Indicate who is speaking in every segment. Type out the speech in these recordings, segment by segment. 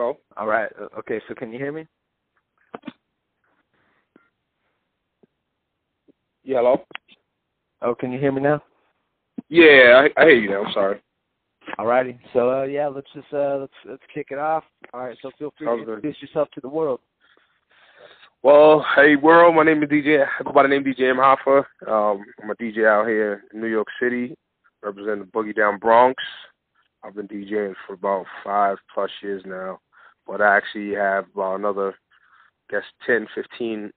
Speaker 1: Hello.
Speaker 2: All right. Uh, okay. So can you hear me?
Speaker 1: Yeah. Hello.
Speaker 2: Oh, can you hear me now?
Speaker 1: Yeah, I, I hear you now. I'm sorry.
Speaker 2: Alrighty. So uh, yeah, let's just uh, let's let's kick it off. All right. So feel free
Speaker 1: Sounds
Speaker 2: to
Speaker 1: good.
Speaker 2: introduce yourself to the world.
Speaker 1: Well, hey world, my name is DJ. I go by the name DJ MHaffa. Um, I'm a DJ out here in New York City, representing the Boogie Down Bronx. I've been DJing for about five plus years now, but I actually have about another, I guess, 10, 15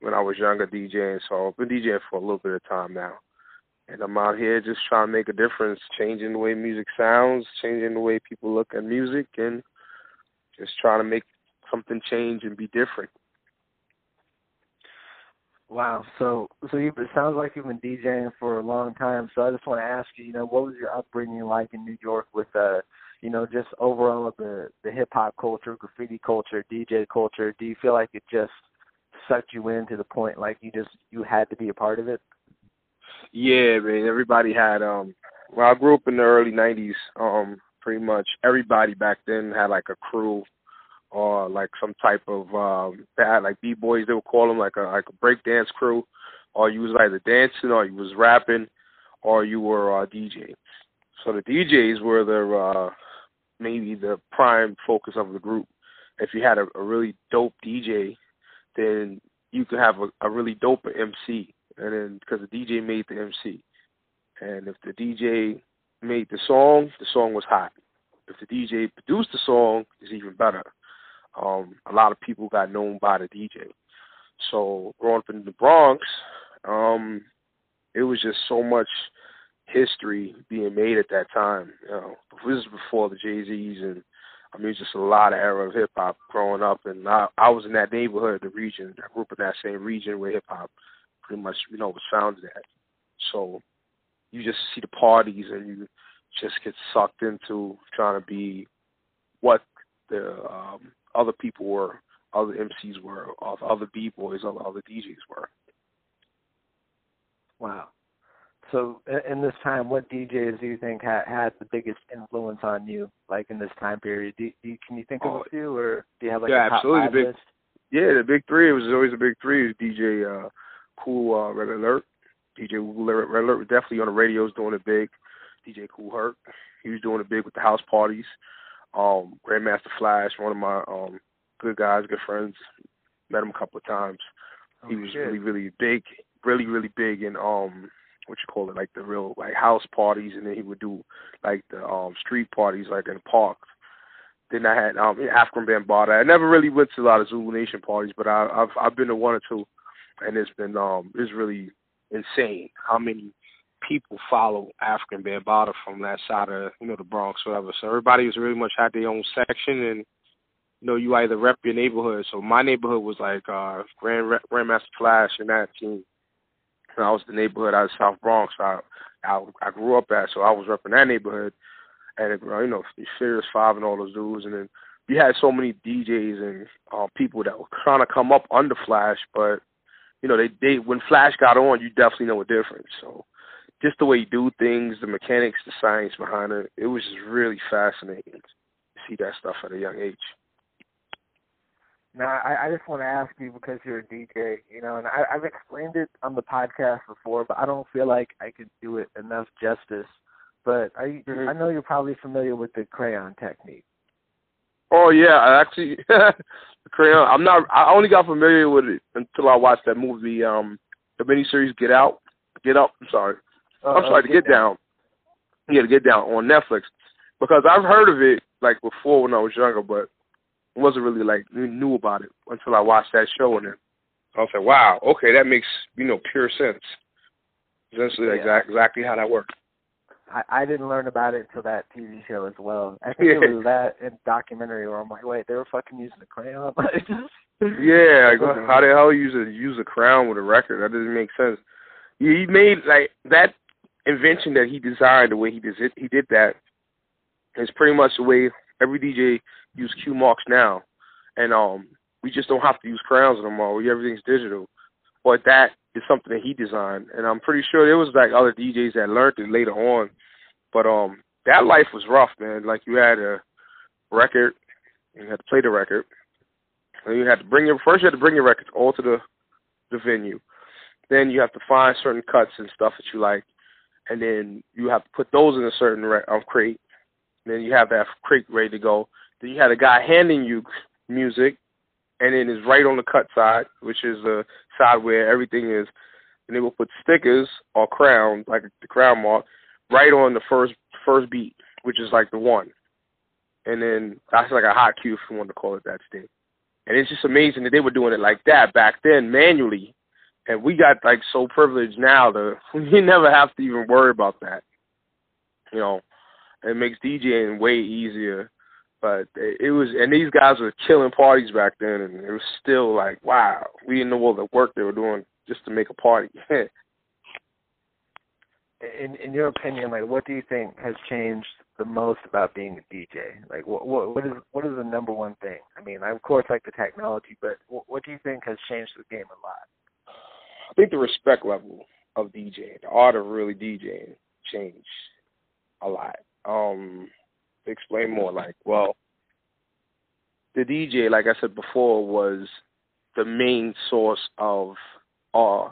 Speaker 1: when I was younger DJing. So I've been DJing for a little bit of time now. And I'm out here just trying to make a difference, changing the way music sounds, changing the way people look at music, and just trying to make something change and be different.
Speaker 2: Wow. So so you it sounds like you've been DJing for a long time. So I just want to ask you, you know, what was your upbringing like in New York with uh, you know, just overall the the hip hop culture, graffiti culture, DJ culture? Do you feel like it just sucked you in to the point like you just you had to be a part of it?
Speaker 1: Yeah, man. Everybody had um. Well, I grew up in the early '90s. Um, pretty much everybody back then had like a crew or like some type of um they had like b boys they would call them like a like a break dance crew or you was either dancing or you was rapping or you were uh DJing. So the DJs were the uh maybe the prime focus of the group. If you had a, a really dope DJ, then you could have a, a really dope MC, and then because the DJ made the MC, and if the DJ made the song, the song was hot. If the DJ produced the song, it's even better um, a lot of people got known by the DJ. So growing up in the Bronx, um, it was just so much history being made at that time. You know, this is before the Jay Z's and I mean, just a lot of era of hip hop growing up, and I, I was in that neighborhood, the region. I grew up in that same region where hip hop pretty much, you know, was founded at. So you just see the parties, and you just get sucked into trying to be what the um, other people were, other MCs were, other b boys, other other DJs were.
Speaker 2: Wow. So in this time, what DJs do you think had, had the biggest influence on you, like in this time period? Do, do you, can you think of
Speaker 1: Oh,
Speaker 2: a few, or do you have like
Speaker 1: yeah,
Speaker 2: a top
Speaker 1: absolutely.
Speaker 2: five
Speaker 1: The big-
Speaker 2: list?
Speaker 1: Yeah, the big three. It was always a big three. DJ uh, Cool uh, Red Alert. DJ Red Red Alert was definitely on the radios doing it big. DJ Kool Herc, he was doing it big with the house parties. Um, Grandmaster Flash, one of my um, good guys, good friends. Met him a couple of times. he
Speaker 2: Oh,
Speaker 1: was
Speaker 2: shit.
Speaker 1: really, really big, really, really big and um, what you call it, like the real like house parties, and then he would do like the um street parties, like in parks. Then I had um Afrika Bambaataa. I never really went to a lot of Zulu Nation parties, but I, I've I've been to one or two, and it's been um it's really insane how many people follow Afrika Bambaataa from that side of you know the Bronx, whatever. So everybody was really much had their own section, and you know you either rep your neighborhood. So my neighborhood was like uh Grand Grandmaster Flash and that team. And I was the neighborhood out of South Bronx. I I, I grew up at, so I was repping that neighborhood and you know Furious Five and all those dudes, and then we had so many DJs and uh, people that were trying to come up under Flash, but you know they they when Flash got on, you definitely know a difference. So just the way you do things, the mechanics, the science behind it, it was just really fascinating to see that stuff at a young age.
Speaker 2: Now, I, I just want to ask you because you're a DJ, you know, and I, I've explained it on the podcast before, but I don't feel like I could do it enough justice. But are you,
Speaker 1: Mhm.
Speaker 2: I know you're probably familiar with the crayon technique.
Speaker 1: Oh yeah, I actually the crayon. I'm not. I only got familiar with it until I watched that movie, um, the miniseries Get Out, Get Up. I'm sorry.
Speaker 2: Uh,
Speaker 1: I'm sorry, to get down. Yeah, to get down on Netflix because I've heard of it like before when I was younger, but wasn't really like knew about it until I watched that show and then I was like, wow, okay, that makes you know pure sense. Essentially,
Speaker 2: Yeah.
Speaker 1: exact, exactly how that works.
Speaker 2: I, I didn't learn about it until that TV show as well. I think it was that and documentary where I'm like, wait, they were fucking using the crayon.
Speaker 1: Yeah, like, how the hell use a use a crown with a record? That doesn't make sense. He made like that invention that he designed. The way he did it, he did that. Is pretty much the way every DJ use cue marks now, and um, we just don't have to use crayons anymore. We everything's digital. But that is something that he designed, and I'm pretty sure there was like other DJs that learned it later on. But um, that life was rough, man. Like you had a record, and You had to play the record. And you had to bring your first. You had to bring your records all to the the venue. Then you have to find certain cuts and stuff that you like, and then you have to put those in a certain re- um, crate. And then you have that crate ready to go. Then you had a guy handing you music, and then it's right on the cut side, which is the side where everything is. And they will put stickers or crown, like the crown mark, right on the first first beat, which is like the one. And then that's like a hot cue if you want to call it that thing. And it's just amazing that they were doing it like that back then manually. And we got like so privileged now to we never have to even worry about that. You know, it makes DJing way easier. But it was, and these guys were killing parties back then, and it was still like, wow, we didn't know all the work they were doing just to make a party.
Speaker 2: in in your opinion, like what do you think has changed the most about being a DJ? Like what what what is what is the number one thing? I mean, I of course like the technology, but what, what do you think has changed the game a lot?
Speaker 1: I think the respect level of DJing, the art of really DJing, changed a lot. Um, explain more, like well, the DJ, like I said before, was the main source of uh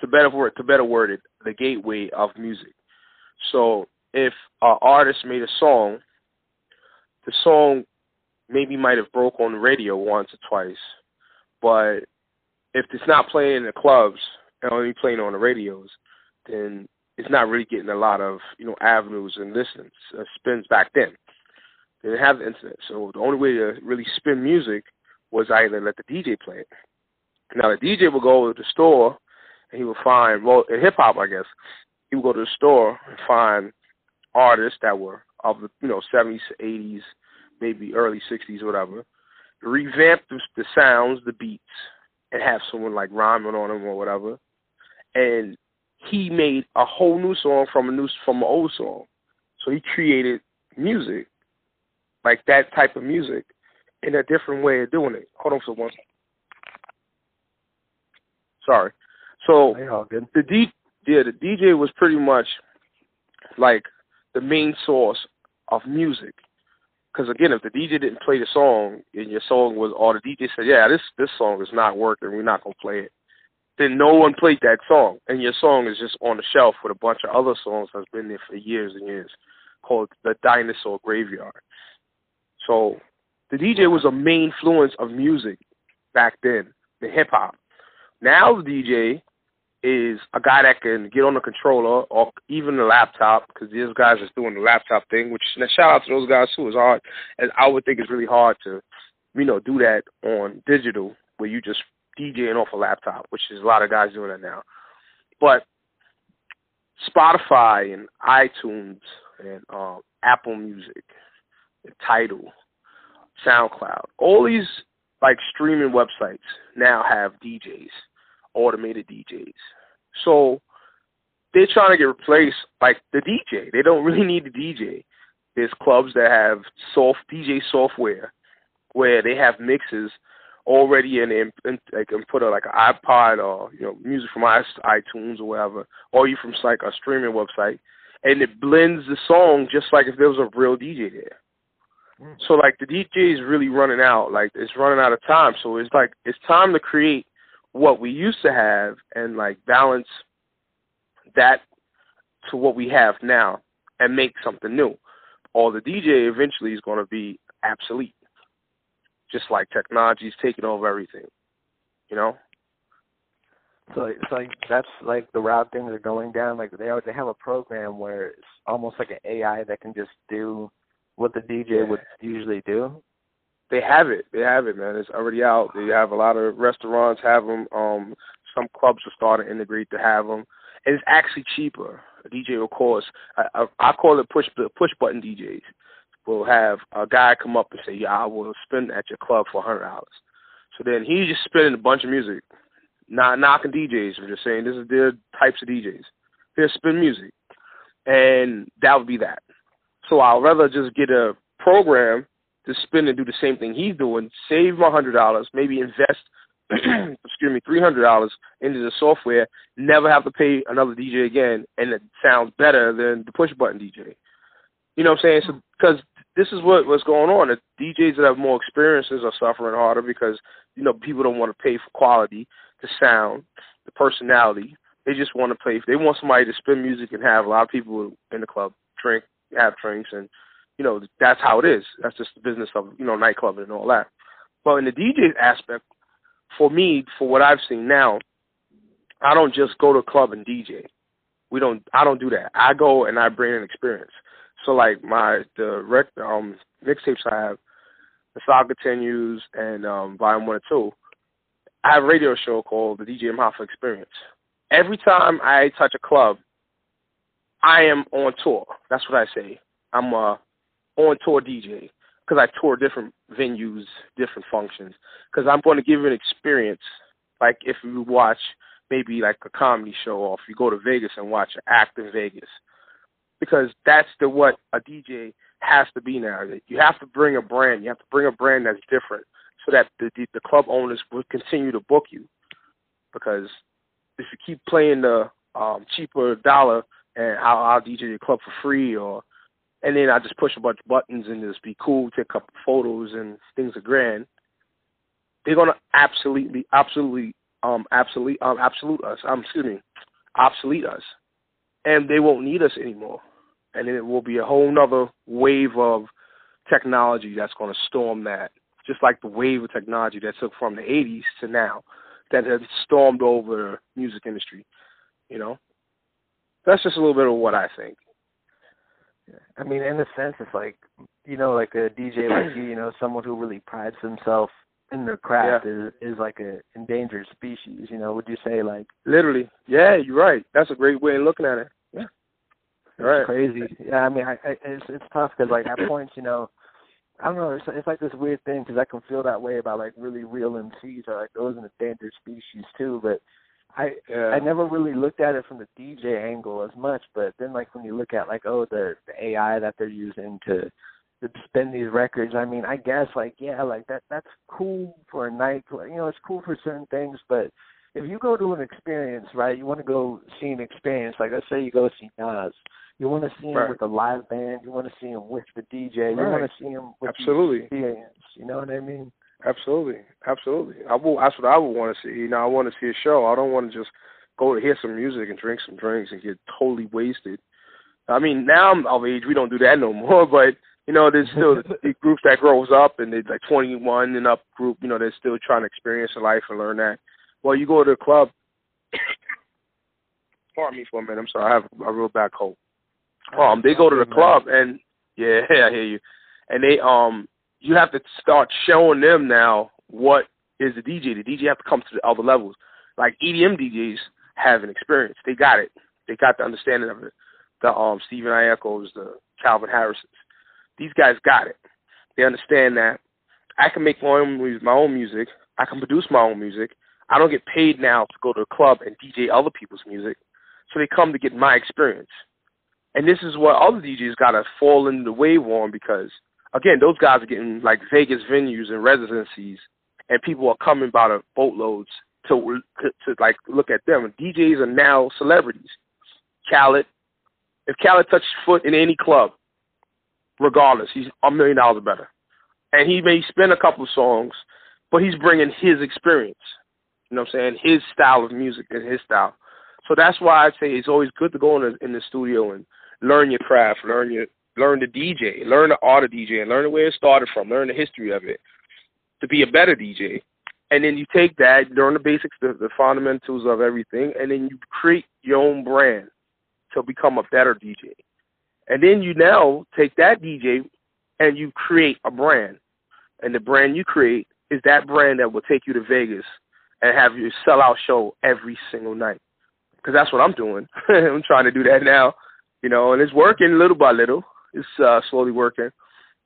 Speaker 1: to better word to better word it, the gateway of music. So if an artist made a song, the song maybe might have broke on the radio once or twice, but if it's not playing in the clubs and only playing on the radios, then it's not really getting a lot of you know avenues and listens uh, spins back then. They didn't have the internet, so the only way to really spin music was either let the DJ play it. Now the DJ would go to the store and he would find well in hip hop, I guess, he would go to the store and find artists that were of the you know seventies, eighties, maybe early sixties, whatever. Revamp the, the sounds, the beats, and have someone like rhyming on them or whatever. And he made a whole new song from a new from an old song. So he created music like that type of music in a different way of doing it. Hold on for one. Sorry. So the D yeah, the DJ was pretty much like the main source of music. Because again, if the DJ didn't play the song and your song was, or the DJ said, "Yeah, this this song is not working, we're not gonna play it," then no one played that song, and your song is just on the shelf with a bunch of other songs that's been there for years and years, called the Dinosaur Graveyard. So, the DJ was a main influence of music back then, the hip hop. Now the DJ is a guy that can get on the controller or even the laptop because these guys is doing the laptop thing. Which shout out to those guys too. It's hard, and I would think it's really hard to, you know, do that on digital where you just DJing off a laptop, which is a lot of guys doing that now. But Spotify and iTunes and um, Apple Music, and Tidal, SoundCloud, all these like streaming websites now have DJs automated DJs. So they're trying to get replaced like the DJ. They don't really need the DJ. There's clubs that have soft DJ software where they have mixes already in, in, in they can put a, like an iPod or you know music from iTunes or whatever, or you from like a streaming website, and it blends the song just like if there was a real DJ there. Mm. So like the DJ is really running out, like it's running out of time. So it's like it's time to create what we used to have and like balance that to what we have now and make something new. Or the DJ eventually is going to be obsolete, just like technology is taking over everything. You know.
Speaker 2: So it's like that's like the route things are going down. Like they they have a program where it's almost like an AI that can just do what the DJ would usually do
Speaker 1: they have it. They have it, man. It's already out. They have a lot of restaurants have them. Um, some clubs are starting to integrate to have them, and it's actually cheaper. A DJ, of course, I, I, I call it push push button DJs. Will have a guy come up and say, "Yeah, I will spend at your club for a hundred dollars." So then he's just spinning a bunch of music, not knocking DJs. I'm just saying this is their types of DJs. They'll spin music, and that would be that. So I'd rather just get a program to spin and do the same thing he's doing, save my hundred dollars, maybe invest excuse me, three hundred dollars into the software, never have to pay another DJ again, and it sounds better than the push button DJ. You know what I'm saying? So because this is what what's going on. The DJs that have more experiences are suffering harder because you know people don't want to pay for quality, the sound, the personality. They just want to play. They want somebody to spin music and have a lot of people in the club drink, have drinks, and you know that's how it is. That's just the business of you know nightclubbing and all that. But in the DJ aspect, for me, for what I've seen now, I don't just go to a club and DJ. We don't. I don't do that. I go and I bring an experience. So like my the rec um mixtapes I have, the saga continues and um volume one and two. I have a radio show called the DJ Hoffa Experience. Every time I touch a club, I am on tour. That's what I say. I'm a on tour DJ because I tour different venues, different functions. Because I'm going to give you an experience. Like if you watch maybe like a comedy show, or if you go to Vegas and watch an act in Vegas, because that's the what a DJ has to be now. You have to bring a brand. You have to bring a brand that's different, so that the the, the club owners will continue to book you. Because if you keep playing the um, cheaper dollar and I'll, I'll DJ your club for free, or and then I just push a bunch of buttons and just be cool, take a couple photos and things are grand. They're gonna absolutely, absolutely, um, absolutely, um, absolute us. Um, excuse me, obsolete us, and they won't need us anymore. And then it will be a whole nother wave of technology that's going to storm that, just like the wave of technology that took from the 80s to now, that has stormed over the music industry. You know, that's just a little bit of what I think.
Speaker 2: I mean, in a sense, it's like you know, like a DJ like you, you know, someone who really prides himself in their craft yeah. is is like a endangered species. You know, would you say like
Speaker 1: literally? Yeah, you're right. That's a great way of looking at it. Yeah,
Speaker 2: right. crazy. Yeah, I mean, I, I it's it's tough because like at points, you know, I don't know. It's it's like this weird thing because I can feel that way about like really real MCs or like those in the endangered species too, but I yeah. I never really looked at it from the DJ angle as much, but then like when you look at like oh the, the AI that they're using to to spin these records, I mean I guess like yeah like that that's cool for a night, you know it's cool for certain things, but if you go to an experience, right, you want to go see an experience. Like let's say you go see Nas, you want to see him right. with a live band, you want to see him with the DJ, right. you want to see him with
Speaker 1: Absolutely.
Speaker 2: the experience. You know what I mean?
Speaker 1: Absolutely, absolutely. I will. That's what I would want to see. You know, I want to see a show. I don't want to just go to hear some music and drink some drinks and get totally wasted. I mean, now I'm of age. We don't do that no more. But you know, there's still the groups that grows up and they're like 21 and up group. You know, they're still trying to experience life and learn that. Well, you go to the club. pardon me for a minute. I'm sorry. I have a real bad cold. Um, they go to the club and yeah, I hear you. And they um you have to start showing them now what is the DJ. The DJ have to come to the other levels. Like EDM DJs have an experience. They got it. They got the understanding of it. The um Steven Aokos, the Calvin Harrisons. These guys got it. They understand that I can make my own my own music. I can produce my own music. I don't get paid now to go to a club and DJ other people's music. So they come to get my experience. And this is what other DJs gotta fall in the wave on because again, those guys are getting like Vegas venues and residencies, and people are coming by the boatloads to, to to like look at them. And DJs are now celebrities. Khaled, if Khaled touches foot in any club, regardless, he's a million dollars better. And he may spin a couple of songs, but he's bringing his experience. You know what I'm saying? His style of music and his style. So that's why I say it's always good to go in the, in the studio and learn your craft, learn your learn the DJ, learn the art of DJ, and learn where it started from, learn the history of it to be a better DJ. And then you take that, learn the basics, the, the fundamentals of everything, and then you create your own brand to become a better DJ. And then you now take that DJ and you create a brand. And the brand you create is that brand that will take you to Vegas and have you sell out show every single night. Because that's what I'm doing. I'm trying to do that now, you know, and it's working little by little it's uh, slowly working.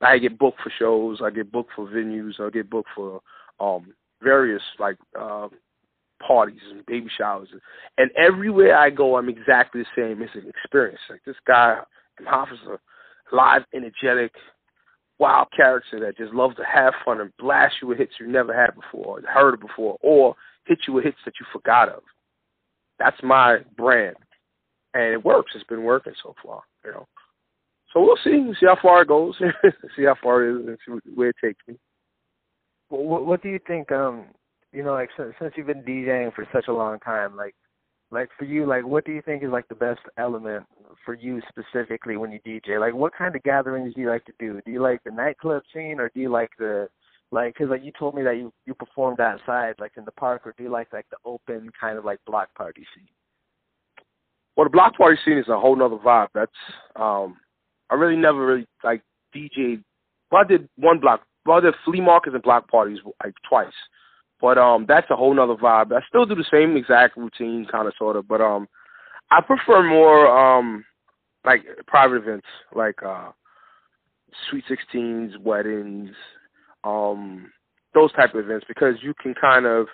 Speaker 1: I get booked for shows. I get booked for venues. I get booked for um, various like uh, parties and baby showers. And everywhere I go, I'm exactly the same. It's an experience. Like this guy, Hoffa's a live, energetic, wild character that just loves to have fun and blast you with hits you never had before, heard before, or hit you with hits that you forgot of. That's my brand, and it works. It's been working so far, you know. so we'll see. See how far it goes. see how far it is, and see where it takes me.
Speaker 2: Well, what, what do you think? Um, you know, like since, since you've been DJing for such a long time, like, like for you, like, what do you think is like the best element for you specifically when you DJ? Like, what kind of gatherings do you like to do? Do you like the nightclub scene, or do you like the like because like you told me that you you performed outside like in the park or do you like like the open kind of like block party scene?
Speaker 1: Well the block party scene is a whole nother vibe. That's um i really never really like dj well i did one block well i did flea markets and block parties like twice. But um that's a whole nother vibe. I still do the same exact routine kind of sort of but um i prefer more um like private events like uh sweet sixteens weddings um, those type of events because you can kind of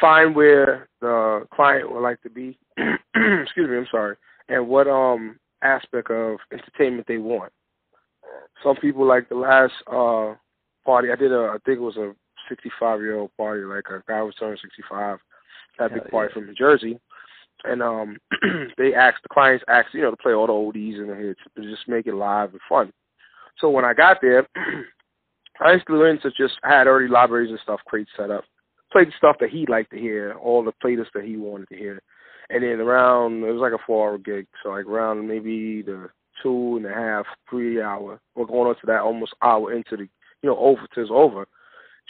Speaker 1: find where the client would like to be. excuse me, I'm sorry, and what um aspect of entertainment they want. Some people like the last uh party I did a I think it was a 65 year old party like a guy was turning 65 had a big party yeah. from New Jersey and um they asked the clients asked you know to play all the oldies and the hits to just make it live and fun. So when I got there I used to just had already libraries and stuff, crates set up. Played stuff that he liked to hear, all the playlists that he wanted to hear. And then around it was like a four hour gig, so like around maybe the two and a half, three hour, or going on to that almost hour into the you know, over to over,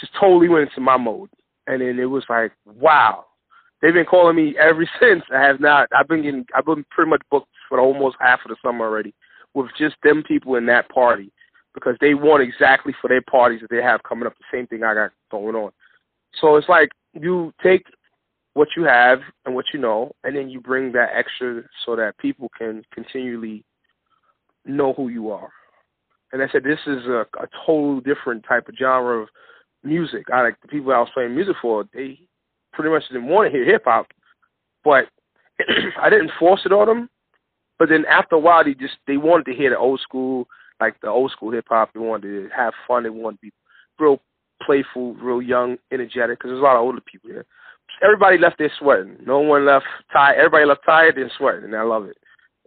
Speaker 1: just totally went into my mode. And then it was like, wow. They've been calling me ever since. I have not I've been getting I've been pretty much booked for almost half of the summer already with just them people in that party because they want exactly for their parties that they have coming up the same thing I got going on. So it's like you take what you have and what you know, and then you bring that extra so that people can continually know who you are. And I said this is a, a total different type of genre of music. I like the people I was playing music for. They pretty much didn't want to hear hip hop, but I didn't force it on them. But then after a while, they just they wanted to hear the old school like the old school hip hop. They wanted to have fun. They wanted to be real playful, real young, energetic. Because there's a lot of older people here. Everybody left there sweating. No one left tired. Everybody left tired and sweating, and I love it.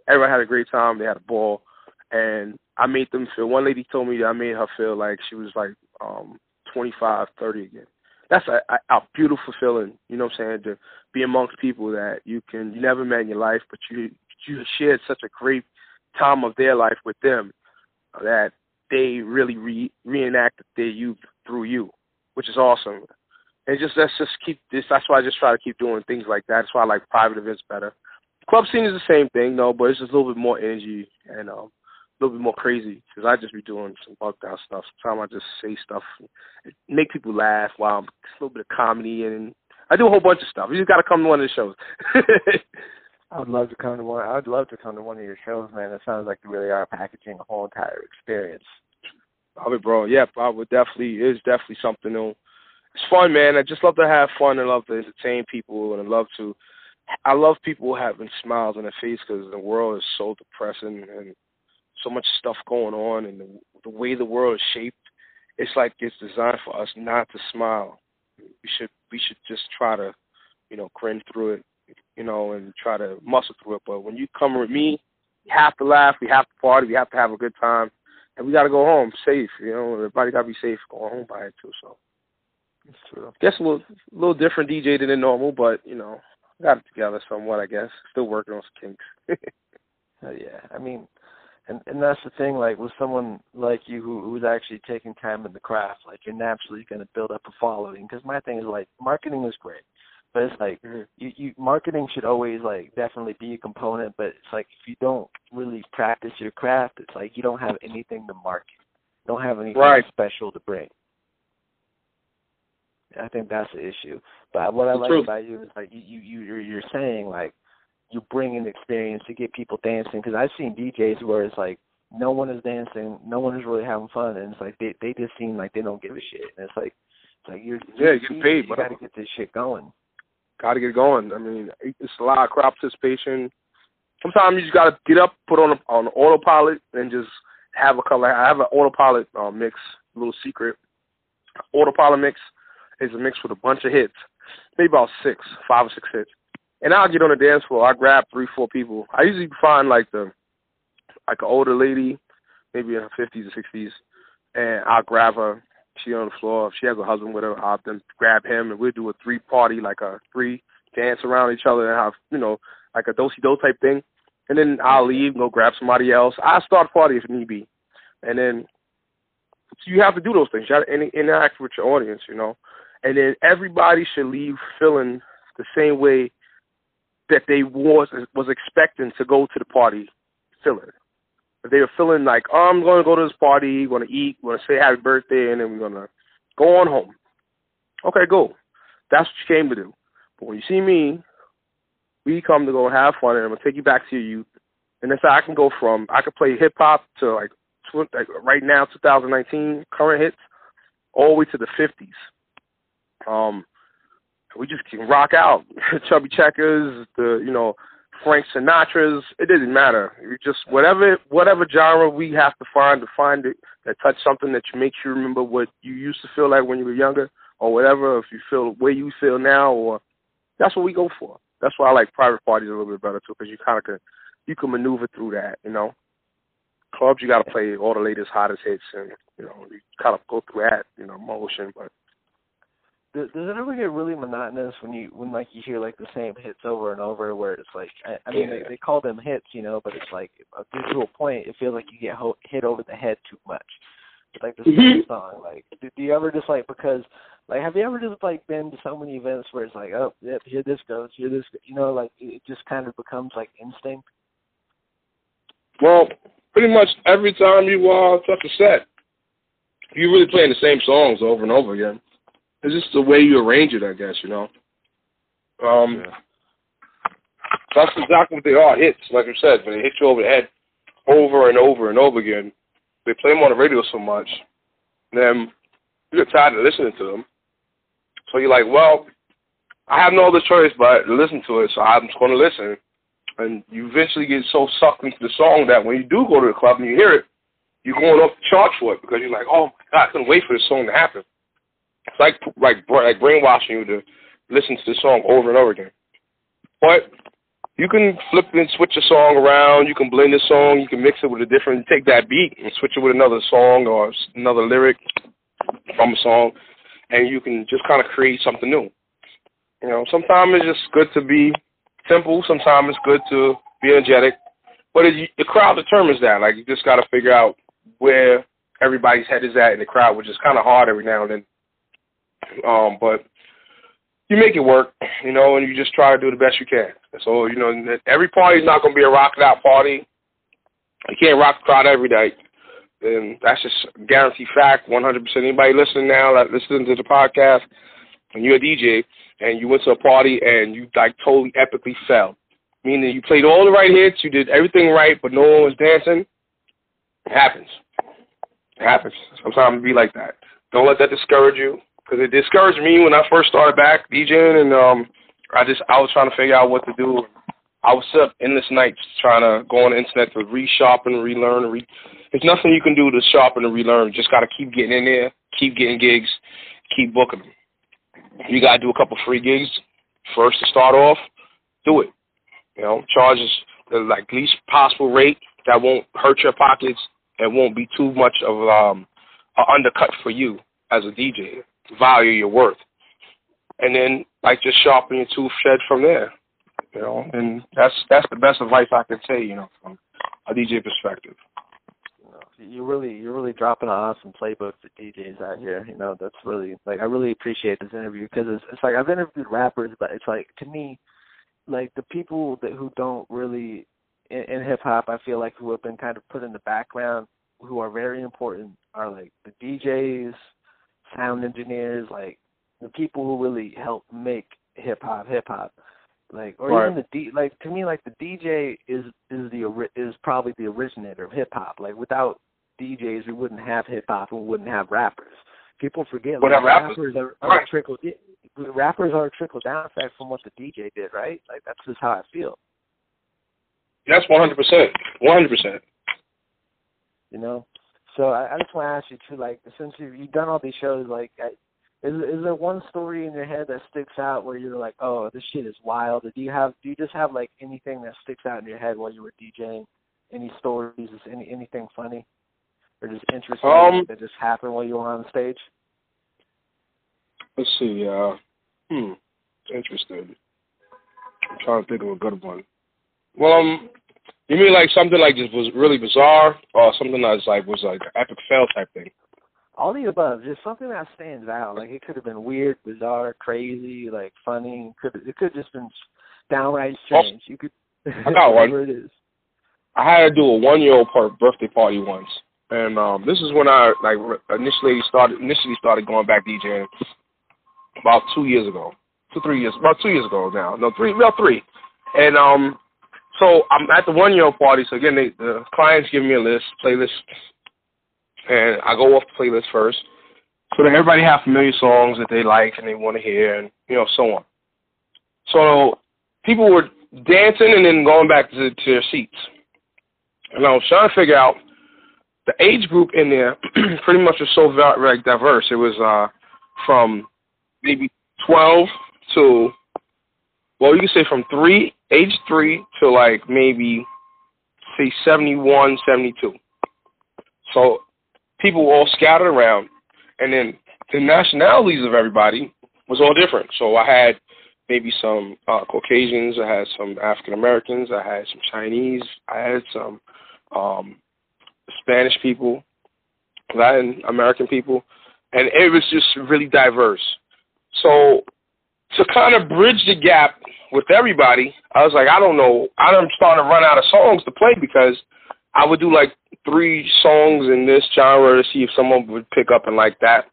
Speaker 1: Everyone had a great time. They had a ball, and I made them feel. One lady told me that I made her feel like she was like um 25, 30 again. That's a, a, a beautiful feeling. You know what I'm saying? To be amongst people that you can you never met in your life, but you you shared such a great time of their life with them that they really re- reenact their youth through you, which is awesome. And just let's just keep this. That's why I just try to keep doing things like that. That's why I like private events better. Club scene is the same thing, though, but it's just a little bit more energy and um, a little bit more crazy because I just be doing some bugged out stuff. Sometimes I just say stuff, make people laugh while I'm, a little bit of comedy and I do a whole bunch of stuff. You just got to come to one of the shows.
Speaker 2: I would love to come to one. I would love to come to one of your shows, man. It sounds like you really are packaging a whole entire experience.
Speaker 1: Mean, bro, yeah, I would definitely. It's definitely something new. It's fun, man. I just love to have fun and love to entertain people and I love to. I love people having smiles on their face because the world is so depressing and so much stuff going on and the, the way the world is shaped. It's like it's designed for us not to smile. We should we should just try to, you know, grin through it you know, and try to muscle through it. But when you come with me, you have to laugh, we have to party, we have to have a good time, and we got to go home safe. You know, everybody got to be safe going home by it too. So, it's true. Guess a little, little different DJ than normal, but you know, got it together somewhat. I guess still working on some kinks.
Speaker 2: uh, yeah, I mean, and and that's the thing. Like with someone like you who who's actually taking time in the craft, like you're naturally going to build up a following. Because my thing is like marketing is great but it's like mm-hmm. you, you marketing should always like definitely be a component, but it's like if you don't really practice your craft, it's like you don't have anything to market. You don't have anything
Speaker 1: right.
Speaker 2: special to bring. I think that's the issue. But what I like truth. about you is like you you you're, you're saying like you bring an experience to get people dancing because I've seen DJs where it's like no one is dancing, no one is really having fun, and it's like they they just seem like they don't give a shit. And it's like it's like you're
Speaker 1: yeah, you're paid.
Speaker 2: You got to get this shit going
Speaker 1: got to get going. I mean, it's a lot of crowd participation. Sometimes you just got to get up, put on a, on autopilot, and just have a color. I have an autopilot uh, mix, little secret. Autopilot mix is a mix with a bunch of hits, maybe about six, five or six hits. And I'll get on the dance floor. I grab three, four people. I usually find like the like an older lady maybe in her fifties or sixties, and I'll grab her. She on the floor. If she has a husband with her, I'll then grab him, and we'll do a three party, like a three dance around each other, and have you know like a dosey do type thing. And then I'll leave and go grab somebody else. I start a party if need be, and then so you have to do those things. You have to interact with your audience, you know, and then everybody should leave feeling the same way that they was was expecting to go to the party feeling. They were feeling like, oh, I'm going to go to this party, going to eat, going to say happy birthday, and then we're going to go on home. Okay, go. That's what you came to do. But when you see me, we come to go have fun, and I'm gonna take you back to your youth. And that's how I can go from I can play hip hop to like, tw- like right now, 2019 current hits, all the way to the 50s. Um, we just can rock out. Chubby Checkers, the you know Frank Sinatra's. It doesn't matter. You just whatever whatever genre we have to find to find it that touch something that makes you remember what you used to feel like when you were younger, or whatever. If you feel where you feel now, or that's what we go for. That's why I like private parties a little bit better too, because you kind of can you can maneuver through that. You know, clubs you got to play all the latest hottest hits, and you know you kind of go through that you know motion, but
Speaker 2: does, it ever get really monotonous when you when like you hear like the same hits over and over where it's like I, I mean they, they call them hits you know but it's like to a point it feels like you get ho- hit over the head too much. It's like the same mm-hmm. song like do, do you ever just like because like have you ever just like been to so many events where it's like oh yep here this goes here this you know like it just kind of becomes like instinct?
Speaker 1: Well pretty much every time you uh touch a set you're really playing the same songs over and over again it's just the way you arrange it, I guess, you know. Um, yeah. That's exactly what they are, hits. Like I said, when they hit you over the head over and over and over again, they play them on the radio so much, then you get tired of listening to them. So you're like, well, I have no other choice but to listen to it, so I'm just going to listen. And you eventually get so sucked into the song that when you do go to the club and you hear it, you're going off the chart for it because you're like, oh, my God, I couldn't wait for this song to happen. It's like like like brainwashing you to listen to the song over and over again. But you can flip and switch a song around. You can blend the song. You can mix it with a different. Take that beat and switch it with another song or another lyric from a song, and you can just kind of create something new. You know, sometimes it's just good to be simple. Sometimes it's good to be energetic. But it, the crowd determines that. Like you just got to figure out where everybody's head is at in the crowd, which is kind of hard every now and then. Um, but you make it work, you know, and you just try to do the best you can. So, you know, every party is not going to be a rock out party. You can't rock the crowd every night. And that's just a guaranteed fact, 100%. Anybody listening now, that listening to the podcast, and you're a DJ, and you went to a party and you, like, totally epically fell, meaning you played all the right hits, you did everything right, but no one was dancing, it happens. It happens. Sometimes it be like that. Don't let that discourage you because it discouraged me when I first started back DJing, and um, I just I was trying to figure out what to do. I was up endless nights trying to go on the internet to relearn, and re. There's nothing you can do to sharpen and relearn. You just got to keep getting in there, keep getting gigs, keep booking them. You got to do a couple free gigs first to start off. Do it. You know, charges the like least possible rate that won't hurt your pockets and won't be too much of um an undercut for you as a DJ value your worth. And then like just sharpen your tooth shed from there. You know, and that's that's the best advice I could say, you know, from a DJ perspective.
Speaker 2: You really you're really dropping an awesome playbook for DJs out here. You know, that's really like I really appreciate this interview because it's it's like I've interviewed rappers, but it's like to me, like the people that who don't really in, in hip hop, I feel like who have been kind of put in the background, who are very important, are like the DJs, sound engineers, like the people who really help make hip hop hip hop. Like or right. even the D like to me like the DJ is is the is probably the originator of hip hop. Like without DJs we wouldn't have hip hop and we wouldn't have rappers. People forget like, rappers are, are right. trickle rappers are a trickle down effect from what the DJ did, right? Like that's just how I feel.
Speaker 1: That's one hundred percent. One hundred percent.
Speaker 2: You know? So I, I just want to ask you too, like since you've, you've done all these shows, like is is there one story in your head that sticks out where you're like, oh, this shit is wild? Or do you have do you just have like anything that sticks out in your head while you were DJing? Any stories? Any anything funny? or just interesting
Speaker 1: Um,
Speaker 2: that just happened while you were on stage?
Speaker 1: Let's see. Uh, hmm. Interesting. I'm trying to think of a good one. Well, um, you mean like something like just was really bizarre, or something that's like was like an epic fail type thing?
Speaker 2: All the above, just something that stands out. Like it could have been weird, bizarre, crazy, like funny. Could it could just been downright strange. You could.
Speaker 1: I got one.
Speaker 2: whatever it is.
Speaker 1: I had to do a one year old birthday party once, and um, this is when I like initially started initially started going back DJing about two years ago, two three years, about two years ago now. No, three, about three, and um, so I'm at the one year old party. So again, they, the clients give me a list, playlist, and I go off the playlist first, so that everybody have familiar songs that they like and they want to hear, and you know so on. So people were dancing and then going back to, to their seats. And I was trying to figure out the age group in there pretty much was so very diverse. It was uh, from maybe 12 to, well, you can say from three, age three to like maybe, say, 71, 72. So people were all scattered around. And then the nationalities of everybody was all different. So I had maybe some uh, Caucasians, I had some African Americans, I had some Chinese, I had some um, Spanish people, Latin American people, and it was just really diverse. So to kind of bridge the gap with everybody, I was like, I don't know, I'm starting to run out of songs to play because I would do like three songs in this genre to see if someone would pick up and like that,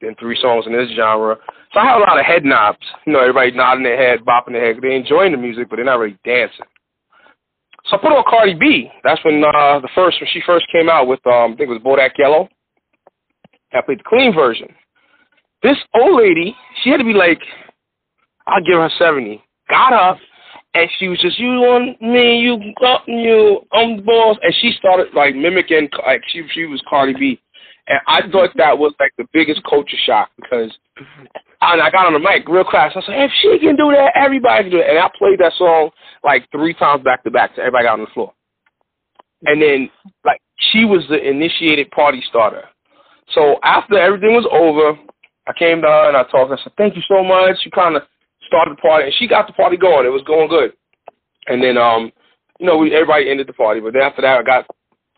Speaker 1: then three songs in this genre. So I had a lot of head knobs. You know, everybody nodding their head, bopping their head. They're enjoying the music, but they're not really dancing. So I put on Cardi B. That's when uh, the first when she first came out with um, I think it was Bodak Yellow. I played the clean version. This old lady, she had to be like, I'll give her seventy. Got up and she was just, you want me, you got you, I'm the boss. And she started like mimicking, like she she was Cardi B. And I thought that was like the biggest culture shock because and I got on the mic real fast. I said, if she can do that, everybody can do it. And I played that song like three times back to back so everybody got on the floor. And then like she was the initiated party starter. So after everything was over, I came down and I talked. I said, thank you so much. She kind of started the party and she got the party going. It was going good. And then, um, you know, we everybody ended the party. But then after that, I got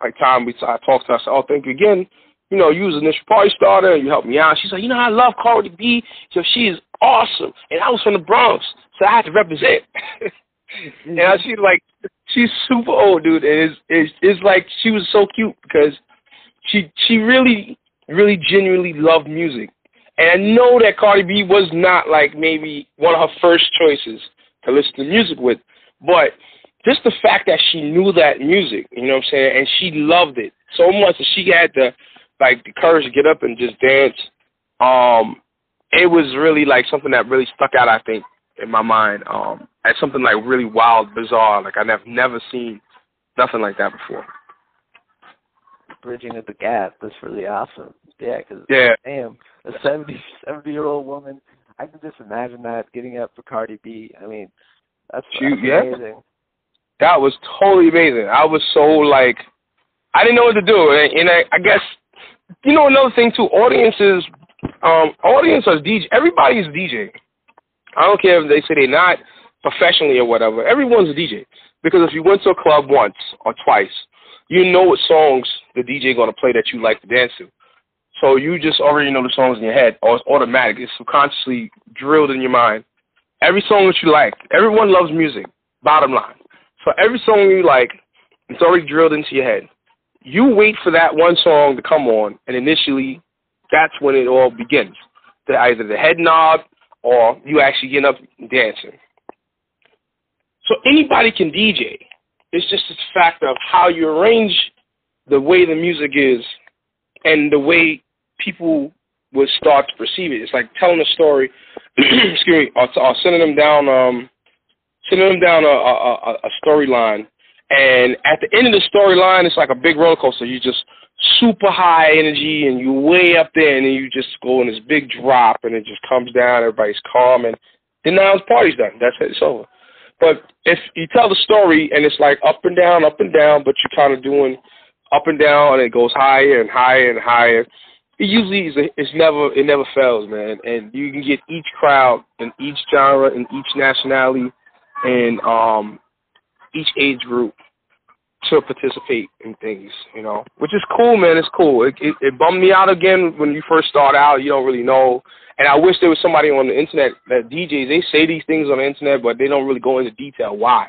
Speaker 1: like time. We I talked to her. I said, oh, thank you again you know, you was an initial party starter and you helped me out. She's like, you know, I love Cardi B. So she is awesome. And I was from the Bronx, so I had to represent. and she's like, she's super old, dude. And it's, it's, it's like she was so cute because she, she really, really genuinely loved music. And I know that Cardi B was not like maybe one of her first choices to listen to music with, but just the fact that she knew that music, you know what I'm saying, and she loved it so much that she had to like the courage to get up and just dance. Um, it was really like something that really stuck out. I think in my mind um, as something like really wild, bizarre. Like I've never seen nothing like that before.
Speaker 2: Bridging of the gap. That's really awesome. Yeah, because
Speaker 1: yeah.
Speaker 2: damn, a 70, 70 year old woman. I can just imagine that getting up for Cardi B. I mean, that's, that's
Speaker 1: yeah.
Speaker 2: amazing.
Speaker 1: That was totally amazing. I was so like, I didn't know what to do, and, and I, I guess you know another thing too. Audiences, um, audience is DJ. Everybody is DJ. I don't care if they say they're not professionally or whatever. Everyone's a DJ because if you went to a club once or twice, you know what songs the DJ gonna play that you like to dance to. So you just already know the songs in your head, or it's automatic. It's subconsciously drilled in your mind. Every song that you like, everyone loves music. Bottom line. So every song you like, it's already drilled into your head you wait for that one song to come on, and initially, that's when it all begins. The, either the head nod or you actually get up dancing. So anybody can DJ. It's just a fact of how you arrange the way the music is and the way people would start to perceive it. It's like telling a story, excuse me, or, or sending them down, um, sending them down a, a, a storyline and at the end of the storyline, it's like a big roller coaster. You just super high energy, and you way up there, and then you just go in this big drop, and it just comes down. Everybody's calm, and then now the party's done. That's it. It's over. But if you tell the story, and it's like up and down, up and down, but you're kind of doing up and down, and it goes higher and higher and higher. It usually is. A, it's never. It never fails, man. And you can get each crowd and each genre and each nationality and um each age group to participate in things, you know, which is cool, man. It's cool. It, it, it bummed me out again when you first start out. You don't really know, and I wish there was somebody on the internet that DJs they say these things on the internet, but they don't really go into detail why.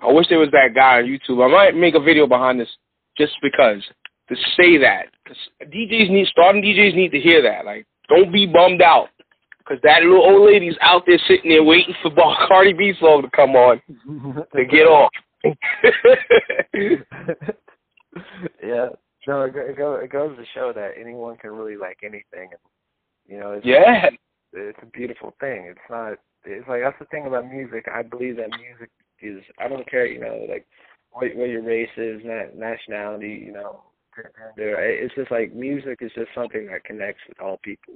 Speaker 1: I wish there was that guy on YouTube. I might make a video behind this just because to say that. Cause DJs need starting DJs need to hear that. Like, don't be bummed out because that little old lady's out there sitting there waiting for Cardi B song to come on to get off.
Speaker 2: yeah, no, it, it, goes, it goes to show that anyone can really like anything, and you know, it's,
Speaker 1: yeah,
Speaker 2: it's a beautiful thing. It's not. It's like that's the thing about music. I believe that music is. I don't care, you know, like what, what your race is, nationality, you know, gender. It's just like music is just something that connects with all people.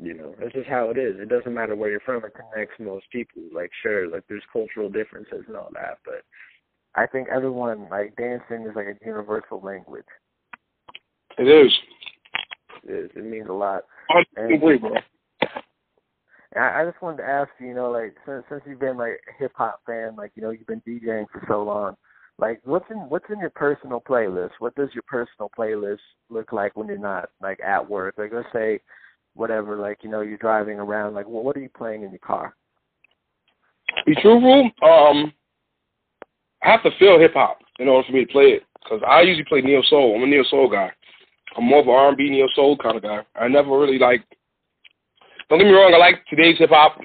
Speaker 2: You know, that's just how it is. It doesn't matter where you're from. It connects most people. Like, sure, like there's cultural differences and all that, but I think everyone like dancing is like a universal language.
Speaker 1: It is.
Speaker 2: It is. It means a lot.
Speaker 1: Unbelievable.
Speaker 2: I, I just wanted to ask you, you know, like since since you've been like a hip hop fan, like you know you've been DJing for so long, like what's in what's in your personal playlist? What does your personal playlist look like when you're not like at work? Like let's say whatever, like you know, you're driving around. Like, well, what are you playing in your car?
Speaker 1: Be truthful, um, I have to feel hip hop in order for me to play it because I usually play neo soul. I'm a neo soul guy. I'm more of an R&B neo soul kind of guy. I never really like. Don't get me wrong. I like today's hip hop.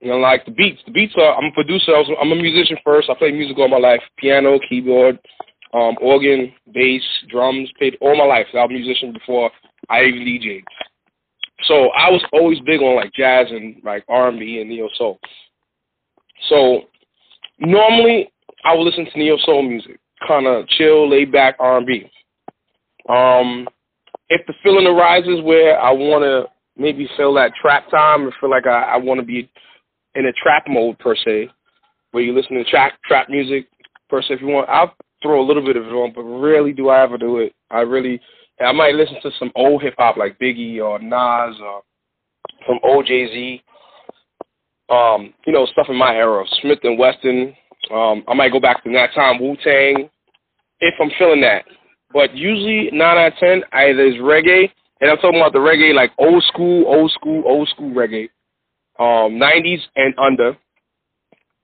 Speaker 1: You know, like the beats. The beats are. I'm a producer. I am a musician first. I played music all my life: piano, keyboard, um, organ, bass, drums. Played all my life. I was a musician before I even DJed. So I was always big on like jazz and like R and B and neo soul. So normally I would listen to neo soul music, kind of chill, laid back R and B. Um, if the feeling arises where I want to maybe feel that trap time or feel like I, I want to be in a trap mode per se, where you listen to trap trap music per se, if you want, I'll throw a little bit of it on, but rarely do I ever do it. I really I might listen to some old hip hop like Biggie or Nas or some old Jay Z. Um, you know, stuff in my era, Smif-N-Wessun. Um, I might go back to that time, Wu Tang, if I'm feeling that. But usually nine out of ten either is reggae, and I'm talking about the reggae like old school, old school, old school reggae, um, 90s and under,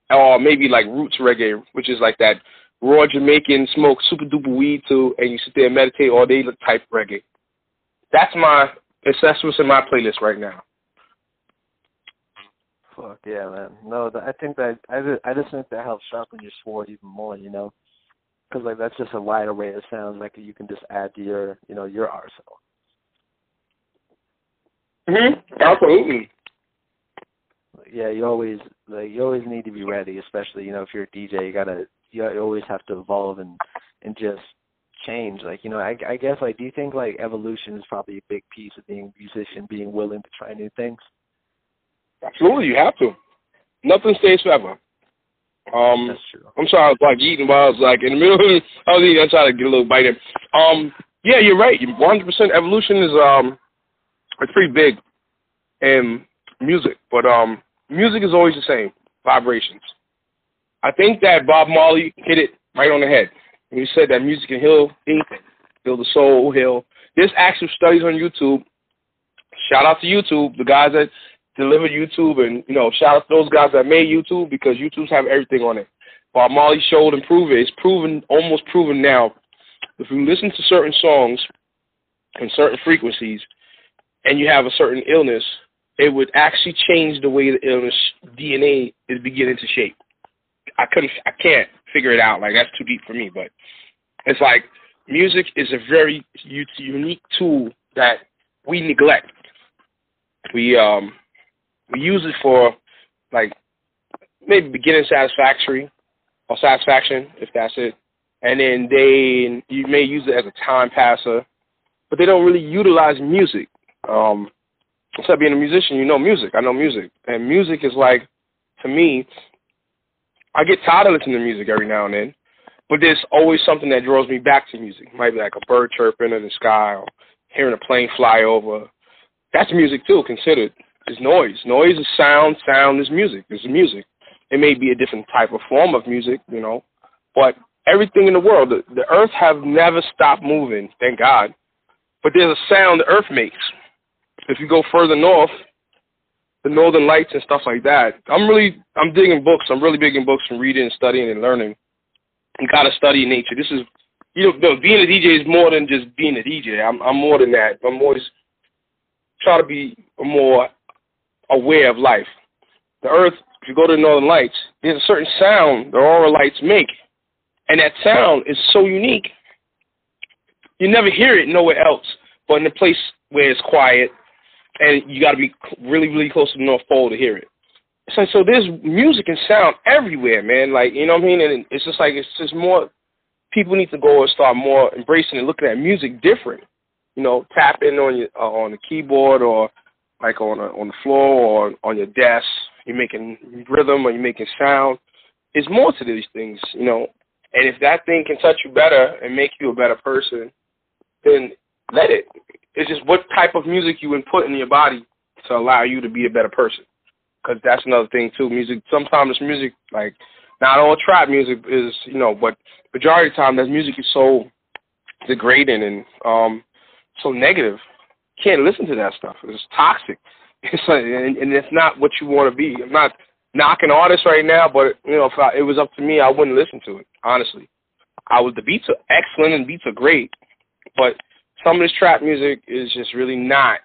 Speaker 1: or maybe like roots reggae, which is like that raw Jamaican, smoke super duper weed too, and you sit there and meditate all day type reggae. That's my what's in my playlist right now.
Speaker 2: Fuck yeah, man. No, I think that I just, I just think that helps sharpen your sword even more. You know, because like that's just a wide array of sounds like you can just add to your you know your arsenal.
Speaker 1: Mhm. Absolutely.
Speaker 2: Yeah, you always like you always need to be ready, especially you know if you're a DJ, you gotta you always have to evolve and and just change. Like you know, I, I guess like do you think like evolution is probably a big piece of being a musician, being willing to try new things?
Speaker 1: Absolutely, you have to. Nothing stays forever. Um,
Speaker 2: That's true.
Speaker 1: I'm sorry, I was like eating while I was like in the middle. Of the, I was eating. I tried to get a little bite in. Um, yeah, you're right. 100 percent evolution is um, it's pretty big in music, but um, music is always the same vibrations. I think that Bob Marley hit it right on the head. When he said that music can heal anything, heal the soul, heal. There's actual studies on YouTube. Shout out to YouTube, the guys that deliver YouTube, and you know, shout out to those guys that made YouTube because YouTube's have everything on it. Bob Marley showed and proved it. It's proven, almost proven now. If you listen to certain songs and certain frequencies, and you have a certain illness, it would actually change the way the illness DNA is beginning to shape. I couldn't, I can't figure it out. Like that's too deep for me. But it's like music is a very unique tool that we neglect. We um we use it for like maybe beginning satisfactory or satisfaction if that's it, and then they you may use it as a time passer, but they don't really utilize music. Um, of being a musician, you know music. I know music, and music is like to me I get tired of listening to music every now and then. but there's always something that draws me back to music. It might be like a bird chirping in the sky or hearing a plane fly over. That's music too, considered. It's noise. Noise is sound. Sound is music. It's music. It may be a different type of form of music, you know, but everything in the world, the, the earth have never stopped moving, thank God. But there's a sound the earth makes. If you go further north, the northern lights and stuff like that. I'm really I'm digging books. I'm really big in books and reading and studying and learning. You gotta study nature. This is you know, being a DJ is more than just being a DJ. I'm I'm more than that. I'm more just try to be more aware of life. The earth, if you go to the northern lights, there's a certain sound the aurora lights make. And that sound is so unique. You never hear it nowhere else but in a place where it's quiet and you got to be really, really close to the North Pole to hear it. So, so there's music and sound everywhere, man. Like, you know what I mean? And it's just like, it's just more, people need to go and start more embracing and looking at music different. You know, tapping on your, uh, on the keyboard or like on a, on the floor or on your desk. You're making rhythm or you're making sound. There's more to these things, you know. And if that thing can touch you better and make you a better person, then let it. It's just what type of music you input in your body to allow you to be a better person. Because that's another thing too. Music. Sometimes music like not all trap music is you know, but majority of the time that music is so degrading and um so negative. Can't listen to that stuff. It's toxic. It's like, and, and it's not what you want to be. I'm not knocking artists right now, but you know, if I, it was up to me, I wouldn't listen to it. Honestly, I was the beats are excellent and beats are great, but some of this trap music is just really not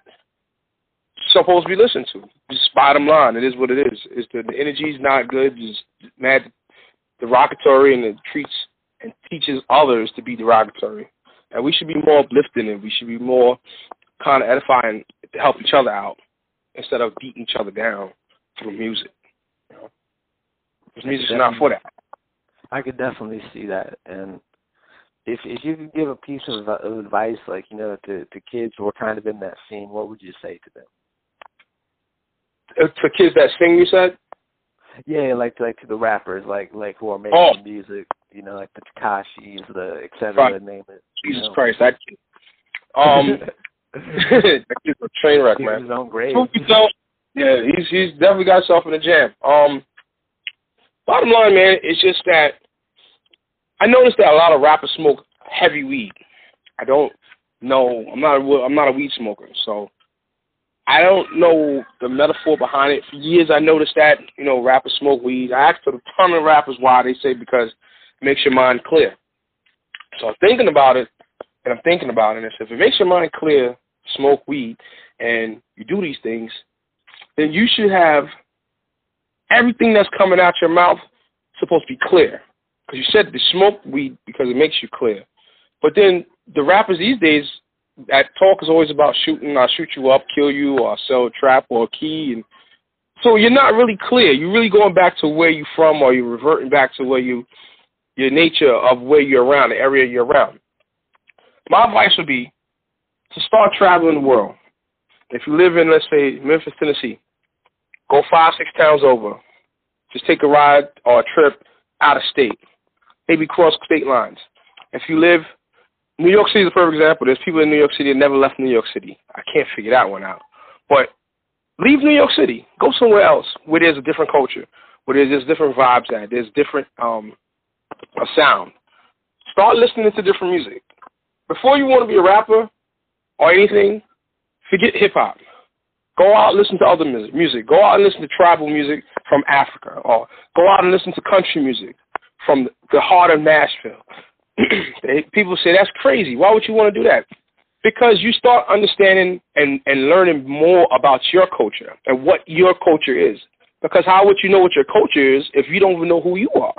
Speaker 1: supposed to be listened to. Just bottom line, it is what it is. Is the, the energy is not good. Just mad derogatory and it treats and teaches others to be derogatory. And we should be more uplifting and we should be more kind of edifying to help each other out instead of beating each other down through music. You know? Because music's not for that.
Speaker 2: I could definitely see that, and if if you could give a piece of, of advice, like you know, to to kids who are kind of in that scene, what would you say to them?
Speaker 1: Uh, to kids that sing, you said?
Speaker 2: Yeah, like like to the rappers, like like who are making
Speaker 1: oh.
Speaker 2: music, you know, like the Tekashis, the et cetera,
Speaker 1: right.
Speaker 2: name it.
Speaker 1: Jesus
Speaker 2: know.
Speaker 1: Christ, that. Um, that kid's a train wreck,
Speaker 2: He's
Speaker 1: man.
Speaker 2: his own grave.
Speaker 1: yeah, he's he's definitely got himself in a jam. Um, bottom line, man, it's just that I noticed that a lot of rappers smoke heavy weed. I don't know. I'm not. A, I'm not a weed smoker, so I don't know the metaphor behind it. For years, I noticed that you know rappers smoke weed. I asked a ton of rappers why. They say because it makes your mind clear. So I'm thinking about it, and I'm thinking about it. And if it makes your mind clear, smoke weed, and you do these things, then you should have everything that's coming out your mouth supposed to be clear. Because you said to smoke weed because it makes you clear. But then the rappers these days, that talk is always about shooting, I'll shoot you up, kill you, or sell a trap or a key. And so you're not really clear. You're really going back to where you're from or you're reverting back to where you, your nature of where you're around, the area you're around. My advice would be to start traveling the world. If you live in, let's say, Memphis, Tennessee, go five, six towns over. Just take a ride or a trip out of state maybe cross state lines. If you live, New York City is a perfect example. There's people in New York City that never left New York City. I can't figure that one out. But leave New York City. Go somewhere else where there's a different culture, where there's, there's different vibes at, there's different um, a sound. Start listening to different music. Before you want to be a rapper or anything, forget hip hop. Go out and listen to other music. Go out and listen to tribal music from Africa, or go out and listen to country music from the heart of Nashville. People say that's crazy. Why would you want to do that? Because you start understanding and, and learning more about your culture and what your culture is. Because how would you know what your culture is if you don't even know who you are?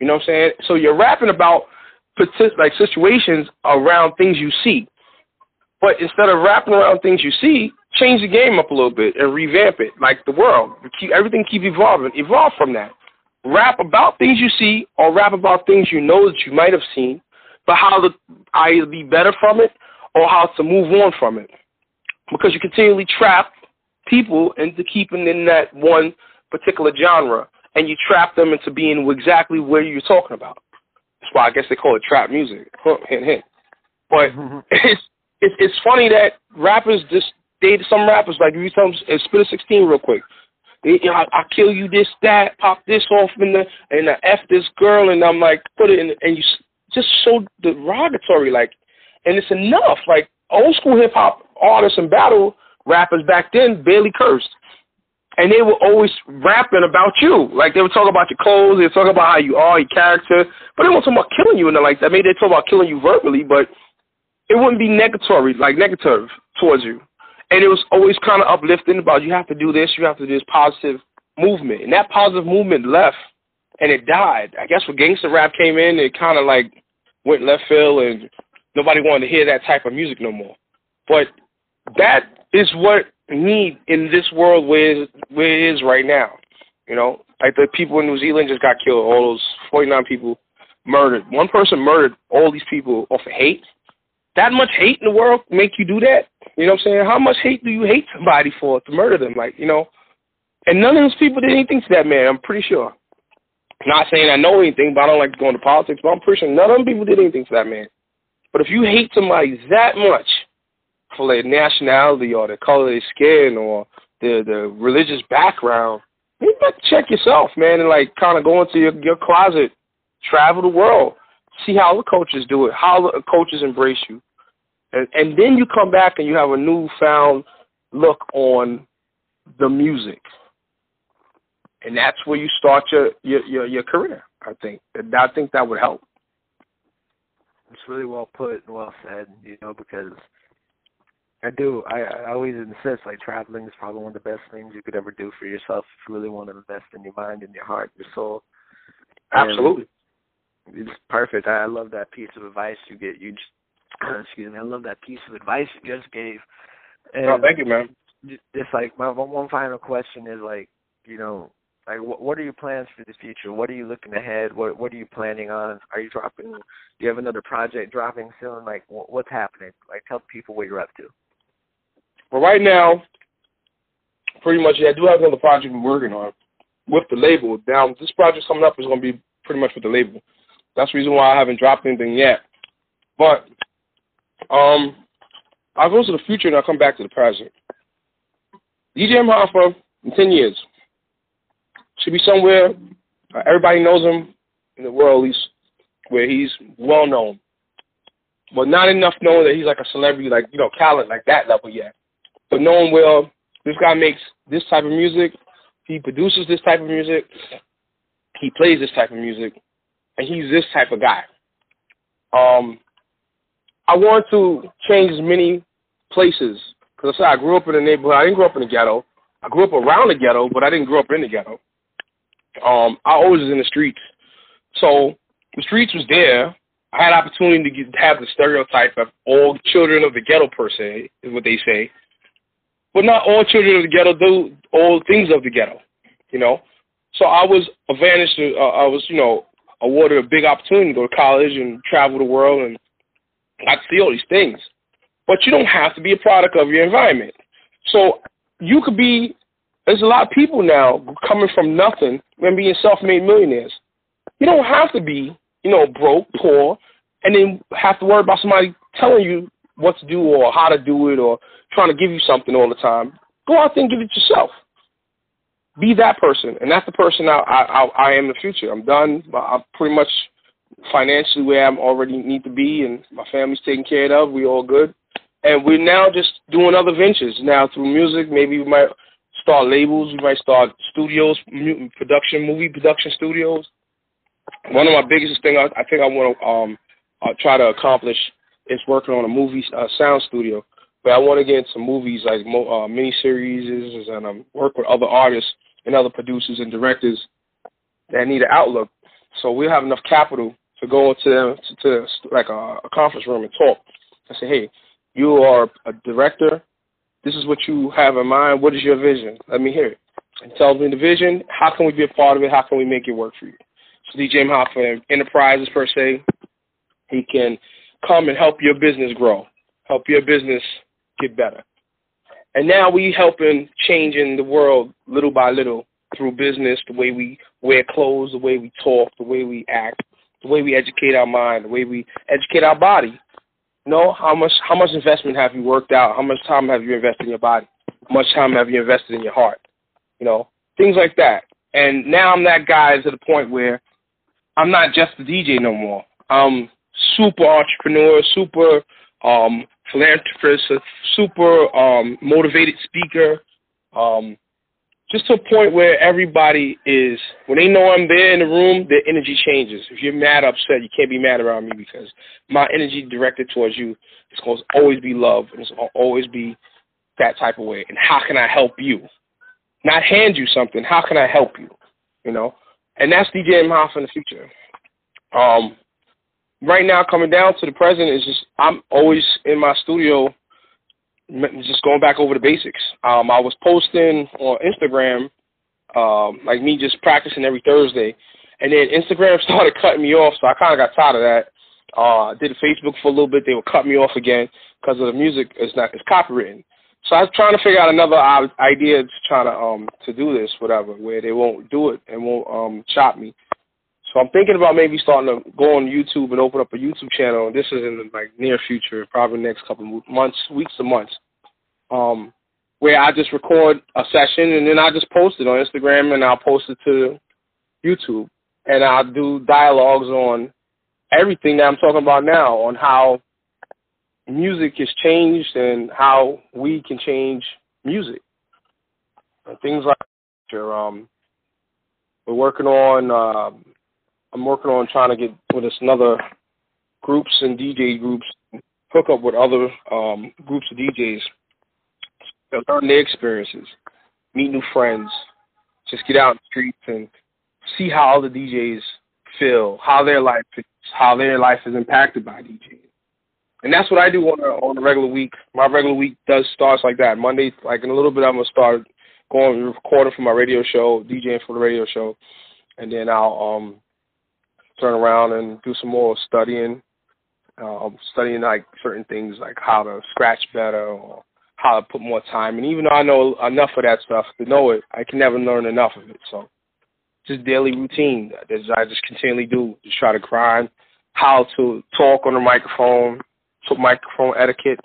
Speaker 1: You know what I'm saying? So you're rapping about like situations around things you see. But instead of wrapping around things you see, change the game up a little bit and revamp it like the world. Keep, everything keep evolving. Evolve from that rap about things you see or rap about things you know that you might have seen, but how to either be better from it or how to move on from it. Because you continually trap people into keeping in that one particular genre and you trap them into being exactly where you're talking about. That's why I guess they call it trap music. Hint, hint. But it's it's it's funny that rappers just they some rappers like you tell them uh, spit a sixteen real quick. They, you know, I, I kill you this that pop this off in the and the f this girl and I'm like put it in and you just so derogatory like and it's enough like old school hip hop artists and battle rappers back then barely cursed and they were always rapping about you. Like they would talk about your clothes, they would talk about how you are, your character, but they weren't talking about killing you and like that. Maybe they talk about killing you verbally, but it wouldn't be negatory, like negative towards you. And it was always kind of uplifting about you have to do this, you have to do this positive movement. And that positive movement left and it died. I guess when gangster rap came in, it kind of like went left field and nobody wanted to hear that type of music no more. But that is what need in this world where where it is right now. You know, like the people in New Zealand just got killed. All those 49 people murdered. One person murdered all these people off of hate that much hate in the world make you do that? You know what I'm saying? How much hate do you hate somebody for to murder them? Like, you know, and none of those people did anything to that man. I'm pretty sure. Not saying I know anything, but I don't like going to politics. But I'm pretty sure none of them people did anything to that man. But if you hate somebody that much for their nationality or the color of their skin or the the religious background, you better check yourself, man, and like kind of go into your your closet, travel the world, see how the coaches do it, how the coaches embrace you, and, and then you come back and you have a newfound look on the music, and that's where you start your your your, your career. I think and I think that would help.
Speaker 2: It's really well put and well said, you know, because I do. I, I always insist like traveling is probably one of the best things you could ever do for yourself if you really want to invest in your mind and your heart, your soul.
Speaker 1: Absolutely.
Speaker 2: And it's perfect. I, I love that piece of advice you get. You just excuse me. I love that piece of advice you just gave.
Speaker 1: And oh, thank you, man.
Speaker 2: Just like my one final question is like, you know, like what, what are your plans for the future? What are you looking ahead? What what are you planning on? Are you dropping? Do you have another project dropping soon? Like what, what's happening? Like tell people what you're up to.
Speaker 1: Well, right now, pretty much, yeah, I do have another project we're working on with the label. Now, this project coming up is going to be pretty much with the label. That's the reason why I haven't dropped anything yet. But um, I'll go to the future and I'll come back to the present. DJ M. In 10 years, should be somewhere uh, everybody knows him in the world, at least where he's well known. But not enough knowing that he's like a celebrity, like, you know, talent like that level yet. But knowing, well, this guy makes this type of music, he produces this type of music, he plays this type of music, and he's this type of guy. Um, I want to change as many places because I said I grew up in a neighborhood. I didn't grow up in the ghetto. I grew up around the ghetto, but I didn't grow up in the ghetto. Um, I always was in the streets, so the streets was there. I had opportunity to get, have the stereotype of all children of the ghetto per se, is what they say. But not all children of the ghetto do all things of the ghetto, you know. So I was advantaged. Uh, I was, you know, awarded a big opportunity to go to college and travel the world and I see all these things. But you don't have to be a product of your environment. So you could be there's a lot of people now coming from nothing and being self made millionaires. You don't have to be, you know, broke, poor, and then have to worry about somebody telling you what to do or how to do it or trying to give you something all the time. Go out there and give it yourself be that person, and that's the person I I, I am in the future. I'm done. I'm pretty much financially where I already need to be, and my family's taken care of. We all good, and we're now just doing other ventures now through music. Maybe we might start labels. We might start studios, production, movie production studios. One of my biggest thing I, I think I want to um uh, try to accomplish is working on a movie uh, sound studio. But I want to get into movies like mo- uh, mini series and um, work with other artists and other producers and directors that need an outlook. So we have enough capital to go into to, to like a, a conference room and talk. I say, hey, you are a director. This is what you have in mind. What is your vision? Let me hear it. And tell me the vision. How can we be a part of it? How can we make it work for you? So DJ MHaffa Enterprises per se, he can come and help your business grow, help your business get better. And now we helping changing the world little by little through business, the way we wear clothes, the way we talk, the way we act, the way we educate our mind, the way we educate our body. You know, how much how much investment have you worked out? How much time have you invested in your body? How much time have you invested in your heart? You know, things like that. And now I'm that guy to the point where I'm not just a DJ no more. I'm super entrepreneur, super um, philanthropist, super um, motivated speaker. Um, just to a point where everybody is, when they know I'm there in the room, their energy changes. If you're mad, upset, you can't be mad around me because my energy directed towards you is going to always be love and it's going to always be that type of way. And how can I help you? Not hand you something. How can I help you? You know, and that's DJ Mhof in the future. Um, right now, coming down to the present is just I'm always in my studio just going back over the basics. Um, I was posting on Instagram, um, like me just practicing every Thursday, and then Instagram started cutting me off, so I kind of got tired of that. Uh, I did Facebook for a little bit. They would cut me off again because of the music is not it's copywritten. So I was trying to figure out another idea to try to um to do this, whatever, where they won't do it and won't um chop me. So I'm thinking about maybe starting to go on YouTube and open up a YouTube channel. This is in the like near future, probably next couple months, weeks or months. Um, where I just record a session and then I just post it on Instagram and I'll post it to YouTube and I'll do dialogues on everything that I'm talking about now on how music has changed and how we can change music and things like that. Um, we're working on um, I'm working on trying to get with us another groups and DJ groups, hook up with other um, groups of DJs, learn their experiences, meet new friends, just get out in the streets and see how other DJs feel, how their life is, how their life is impacted by DJing. And that's what I do on a, on a regular week. My regular week does starts like that. Monday, like in a little bit, I'm gonna start going recording for my radio show, DJing for the radio show, and then I'll um turn around and do some more studying, um, studying like certain things like how to scratch better or how to put more time. And even though I know enough of that stuff to know it, I can never learn enough of it. So just daily routine that I just continually do, just try to grind how to talk on the microphone, to microphone etiquette,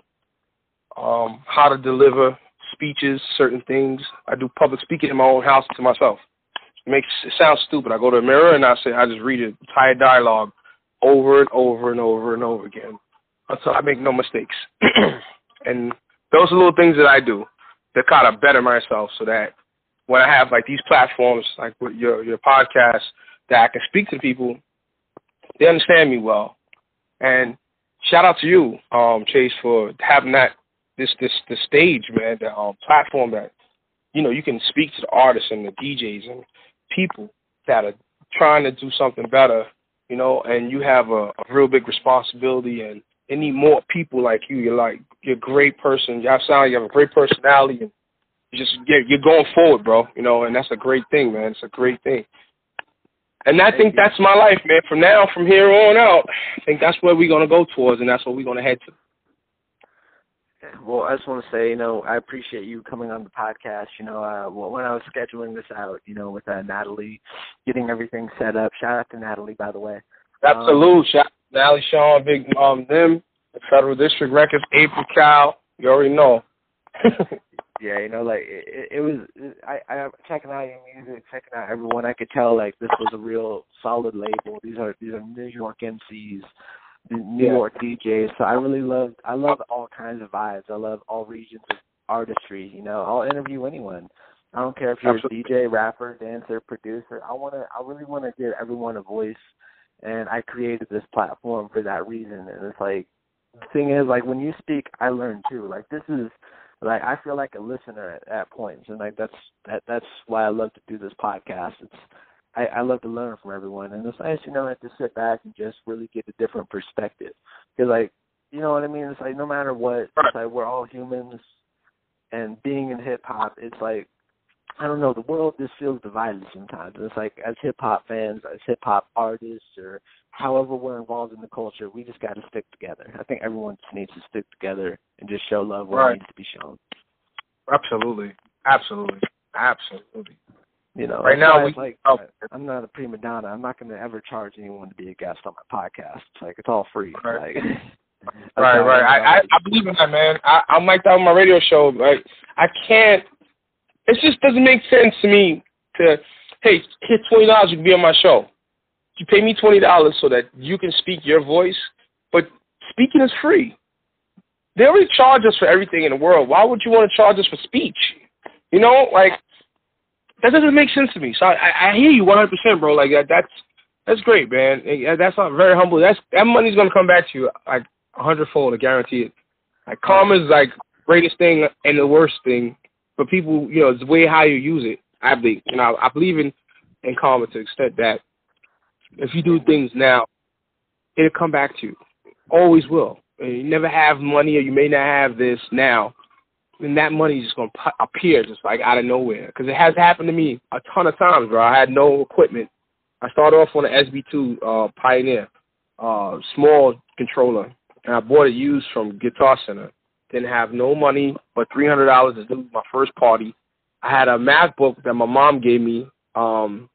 Speaker 1: um, how to deliver speeches, certain things. I do public speaking in my own house to myself. Makes it sounds stupid. I go to the mirror and I say I just read the entire dialogue over and over and over and over again until I make no mistakes. and those are little things that I do to kind of better myself so that when I have like these platforms like with your your podcast that I can speak to people, they understand me well. And shout out to you, um, Chase, for having that this this the stage, man, the um, platform that you know you can speak to the artists and the DJs and people that are trying to do something better, you know, and you have a, a real big responsibility and they need more people like you. You're like you're a great person. You have sound you have a great personality and you just you're, you're going forward, bro. You know, and that's a great thing, man. It's a great thing. And I think that's my life, man. From now, from here on out, I think that's where we're gonna go towards, and that's what we're gonna head to.
Speaker 2: Well, I just want to say, you know, I appreciate you coming on the podcast. You know, uh, when I was scheduling this out, you know, with uh, Natalie, getting everything set up. Shout out to Natalie, by the way.
Speaker 1: Absolute. Um, Shout out to Natalie, Sean, Big um, them, the Federal District Records, April Cow. You already know.
Speaker 2: yeah, you know, like it, it was. I I checking out your music, checking out everyone. I could tell like this was a real solid label. These are these are New York MCs New yeah. York DJs. So I really love I love all kinds of vibes. I love all regions of artistry. You know, I'll interview anyone. I don't care if you're Absolutely. a DJ, rapper, dancer, producer. I wanna I really wanna give everyone a voice and I created this platform for that reason. And it's like the thing is like when you speak I learn too. Like this is like I feel like a listener at, at points and like that's that that's why I love to do this podcast. It's I, I love to learn from everyone, and it's nice, you know, to sit back and just really get a different perspective. Because, like, you know what I mean? It's like no matter what, it's like we're all humans, and being in hip hop, it's like I don't know, the world just feels divided sometimes. And it's like as hip hop fans, as hip hop artists, or however we're involved in the culture, we just got to stick together. I think everyone just needs to stick together and just show love where right. it needs to be shown.
Speaker 1: Absolutely, absolutely, absolutely.
Speaker 2: You know,
Speaker 1: right now we
Speaker 2: like
Speaker 1: oh,
Speaker 2: I'm not a prima donna. I'm not going to ever charge anyone to be a guest on my podcast. It's like it's all free.
Speaker 1: Right.
Speaker 2: Like,
Speaker 1: right, right. I, I I believe in that, man. I, I'm like that on my radio show. Like I can't. It just doesn't make sense to me to hey, hit twenty dollars you can be on my show. You pay me twenty dollars so that you can speak your voice, but speaking is free. They already charge us for everything in the world. Why would you want to charge us for speech? You know, like that doesn't make sense to me. So I, I hear you 100, percent bro. Like that, that's that's great, man. That's not very humble. That's that money's gonna come back to you like a hundredfold. I guarantee it. Like karma is like greatest thing and the worst thing, but people, you know, it's the way how you use it. I believe, you know, I believe in in karma to extent that if you do things now, it'll come back to you. Always will. You never have money, or you may not have this now, that money is just gonna appear just like out of nowhere. Because it has happened to me a ton of times, bro. I had no equipment. I started off on an SB2 uh, Pioneer, uh, small controller, and I bought it used from Guitar Center. Didn't have no money but three hundred dollars to do my first party. I had a MacBook that my mom gave me. Um,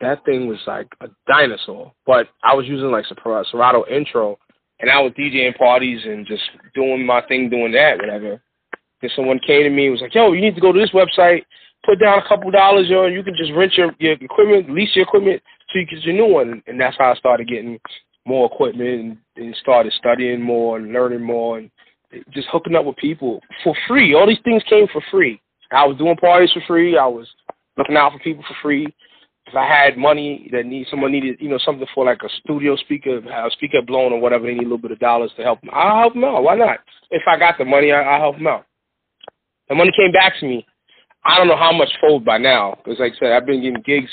Speaker 1: that thing was like a dinosaur, but I was using like Serato Intro, and I was DJing parties and just doing my thing, doing that, whatever. And someone came to me and was like, "Yo, you need to go to this website, put down a couple dollars, yo, and you can just rent your your equipment, lease your equipment, so you can get your new one." And that's how I started getting more equipment and, and started studying more and learning more and just hooking up with people for free. All these things came for free. I was doing parties for free. I was looking out for people for free. If I had money that need someone needed, you know, something for like a studio speaker, a speaker blown or whatever, they need a little bit of dollars to help them. I'll help them out. Why not? If I got the money, I, I'll help them out. The it came back to me. I don't know how much fold by now, because like I said, I've been getting gigs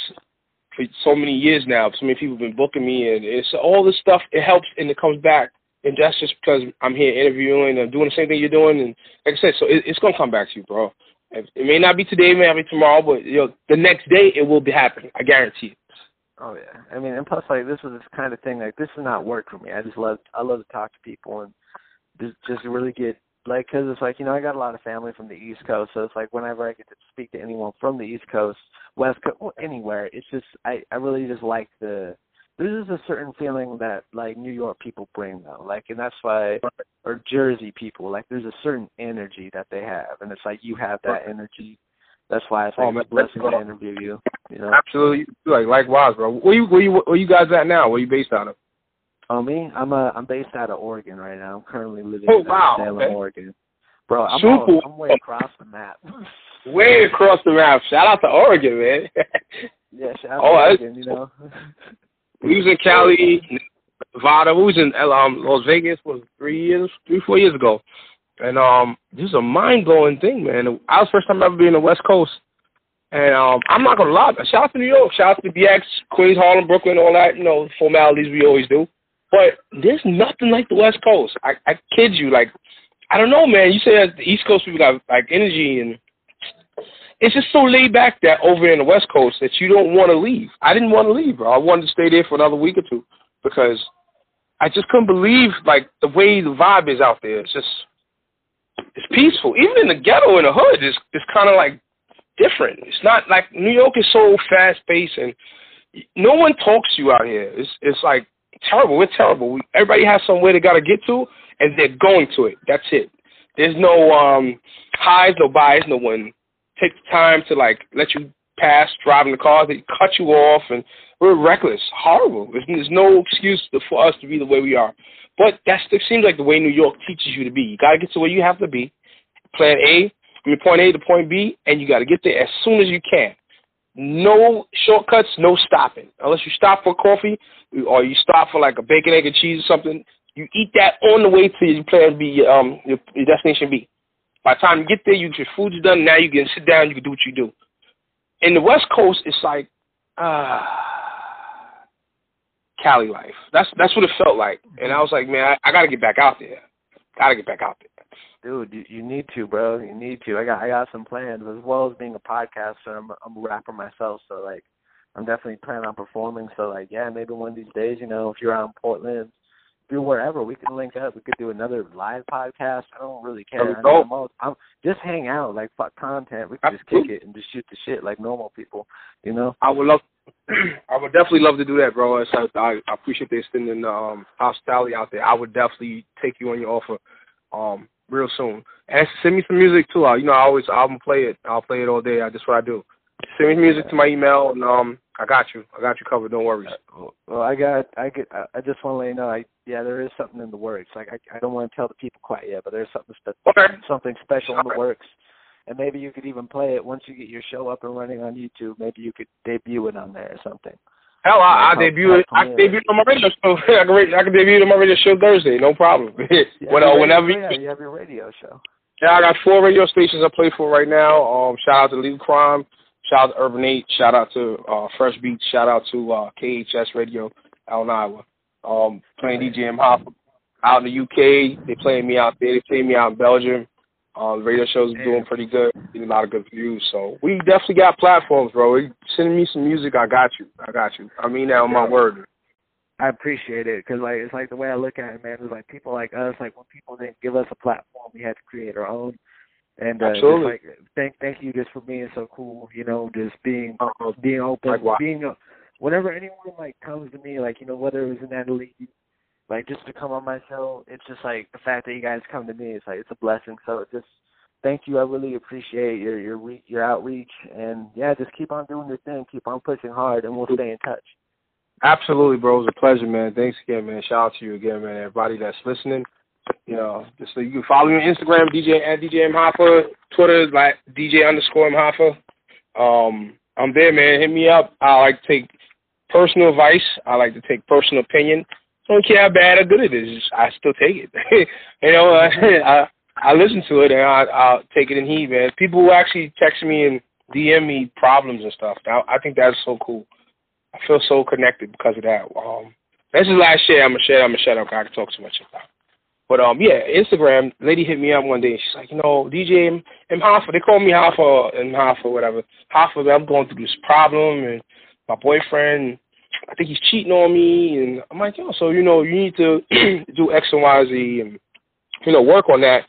Speaker 1: for so many years now. So many people have been booking me, and it's all this stuff. It helps, and it comes back. And that's just because I'm here interviewing and doing the same thing you're doing. And like I said, so it, it's gonna come back to you, bro. It may not be today, it may not be tomorrow, but you know, the next day it will be happening. I guarantee it.
Speaker 2: Oh yeah, I mean, and plus, like this was this kind of thing. Like this is not work for me. I just love, I love to talk to people and just just really get like, cause it's like you know, I got a lot of family from the East Coast, so it's like whenever I get to speak to anyone from the East Coast, West Coast, anywhere, it's just I I really just like the there's just a certain feeling that like New York people bring though, like, and that's why, or Jersey people, like, there's a certain energy that they have, and it's like you have that energy. That's why it's like oh, man, a blessing to interview you. You know,
Speaker 1: absolutely. Like likewise, bro. Where you where you where you guys at now? Where are you based out of?
Speaker 2: Oh me, I'm uh I'm based out of Oregon right now. I'm currently living
Speaker 1: oh,
Speaker 2: in
Speaker 1: wow,
Speaker 2: Salem,
Speaker 1: okay.
Speaker 2: Oregon. Bro, I'm, all, I'm way across the map.
Speaker 1: way across the map. Shout out to Oregon, man.
Speaker 2: yeah, shout out oh, to Oregon. You know.
Speaker 1: We was in Cali, Nevada. We was in um, Las Vegas was three years, three four years ago, and um, this is a mind blowing thing, man. I was first time ever being on the West Coast, and um, I'm not gonna lie. Shout out to New York, shout out to BX, Queens, Harlem, Brooklyn, all that. You know, formalities we always do. But there's nothing like the West Coast. I, I kid you, like I don't know, man. You say that the East Coast people got like energy and it's just so laid back that over in the West Coast that you don't want to leave. I didn't want to leave, bro. I wanted to stay there for another week or two because I just couldn't believe like the way the vibe is out there. It's just it's peaceful. Even in the ghetto in the hood, it's it's kind of like different. It's not like New York is so fast paced and no one talks to you out here. It's it's like terrible. We're terrible. We, everybody has somewhere they got to get to, and they're going to it. That's it. There's no um highs, no buys, no one take the time to like let you pass driving the cars. They cut you off, and we're reckless, horrible. There's, there's no excuse to, for us to be the way we are. But that's it seems like the way New York teaches you to be. You got to get to where you have to be. Plan A, from point A to point B, and you got to get there as soon as you can. No shortcuts, no stopping. Unless you stop for coffee or you stop for like a bacon, egg, and cheese or something, you eat that on the way to your plan B, um, your, your destination B. By the time you get there, you your food's done. Now you can sit down. You can do what you do. In the West Coast, it's like ah, Cali life. That's that's what it felt like. And I was like, man, I, I got to get back out there. Got to get back out there.
Speaker 2: Dude, you, you need to, bro. You need to. I got I got some plans as well as being a podcaster. I'm I'm a rapper myself, so like I'm definitely planning on performing. So like, yeah, maybe one of these days, you know, if you're out in Portland, do wherever. We can link up. We could do another live podcast. I don't really care. I mean, I'm, all, I'm just hang out, like fuck content. We can just kick it and just shoot the shit like normal people, you know.
Speaker 1: I would love. I would definitely love to do that, bro. I, I appreciate the extending um, hospitality out there. I would definitely take you on your offer um, real soon. And send me some music too. I, you know, I always I'm play it. I'll play it all day. That's what I do. Send me music to my email, and um, I got you. I got you covered. Don't worry.
Speaker 2: Well, I got. I get. I just want to let you know. I yeah, there is something in the works. Like I, I don't want to tell the people quite yet, but there's something spe-
Speaker 1: okay.
Speaker 2: something special in the works. And maybe you could even play it once you get your show up and running on YouTube. Maybe you could debut it on there or something.
Speaker 1: Hell, I, I debut. I can debut on my radio show. I can, I can debut on my radio show Thursday. No problem.
Speaker 2: yeah, when, uh, whenever you, you have your radio show.
Speaker 1: Yeah, I got four radio stations I play for right now. Um, shout out to Legal Crime. Shout out to Urban 8. Shout out to uh, Fresh Beats. Shout out to uh, KHS Radio out in Iowa. Um, playing DJ M Hop out in the UK. They playing me out there. They playing me out in Belgium. Uh, the radio show's doing pretty good, getting a lot of good views. So we definitely got platforms, bro. You sending me some music, I got you. I got you. I mean that on my word.
Speaker 2: I appreciate it because like it's like the way I look at it, man. It's like people like us, like when people didn't give us a platform, we had to create our own. And uh,
Speaker 1: Absolutely.
Speaker 2: like, thank thank you just for being so cool. You know, just being being open,
Speaker 1: like
Speaker 2: being a, whenever anyone like comes to me, like you know whether it was in Natalie like just to come on my show, it's just like the fact that you guys come to me, it's like it's a blessing. So just thank you. I really appreciate your your your outreach, and yeah, just keep on doing your thing, keep on pushing hard, and we'll stay in touch.
Speaker 1: Absolutely, bro. It was a pleasure, man. Thanks again, man. Shout out to you again, man. Everybody that's listening. You know, just so you can follow me on Instagram, DJ at DJ MHaffa. Twitter is like DJ underscore MHaffa. Um, I'm there, man. Hit me up. I like to take personal advice. I like to take personal opinion don't care how bad or good it is. I still take it. you know, I, I listen to it and I, I'll take it in heed, man. People who actually text me and DM me problems and stuff. I, I think that's so cool. I feel so connected because of that. Um, this is last year. I'm gonna shut. I'm gonna shut up. I can talk too much about. But um, yeah, Instagram. Lady hit me up one day. and She's like, you know, DJ M, M Hoffa. They call me Hoffa and Hoffa, whatever. Hoffa. I'm going through this problem, and my boyfriend I think he's cheating on me, and I'm like, yo, so you know, you need to do X and Y, Z, and you know, work on that.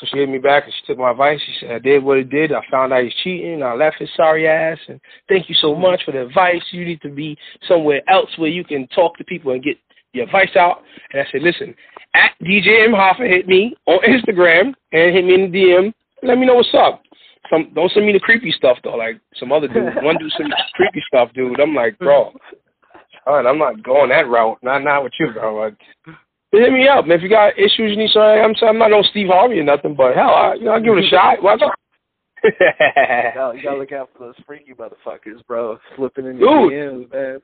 Speaker 1: So she hit me back and she took my advice. She said, I did what it did. I found out he's cheating. I left his sorry ass. And thank you so mm-hmm. much for the advice. You need to be somewhere else where you can talk to people and get your advice out. And I said, listen, at DJ MHaffa hit me on Instagram and hit me in the DM. Let me know what's up. Some don't send me the creepy stuff though. Like some other dude, one dude sent me creepy stuff, dude. I'm like, bro, I'm not going that route. Not not with you, bro. Like, hit me up. If you got issues you need something, I'm I'm not no Steve Harvey or nothing, but hell, I, you know, I'll give it a shot. Why not?
Speaker 2: you, gotta, you gotta look out for those freaky motherfuckers, bro. Slipping in your DMs, man.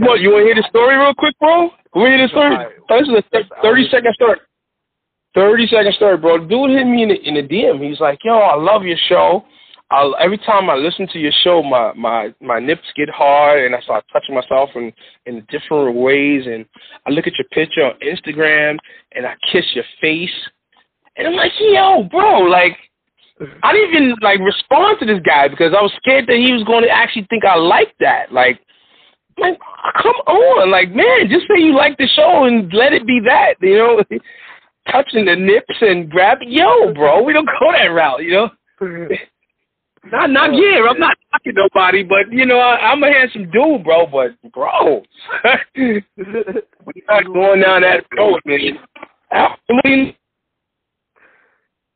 Speaker 1: What, you wanna hear the story real quick, bro? We hear the story? Right. This is a thirty second story. Thirty second story, bro. Dude hit me in the in the DM. He's like, "Yo, I love your show. I'll, every time I listen to your show, my my my nips get hard, and I start touching myself in in different ways. And I look at your picture on Instagram, and I kiss your face, and I'm like, yo, bro, like I didn't even like respond to this guy because I was scared that he was going to actually think I liked that. Like, like come on, like man, just say you like the show and let it be that, you know. Touching the nips and grabbing, yo, bro, we don't go that route, you know. Not not oh, here. I'm not knocking nobody, but you know I, I'm a handsome dude, bro. But bro, we not going down that road, man. Absolutely.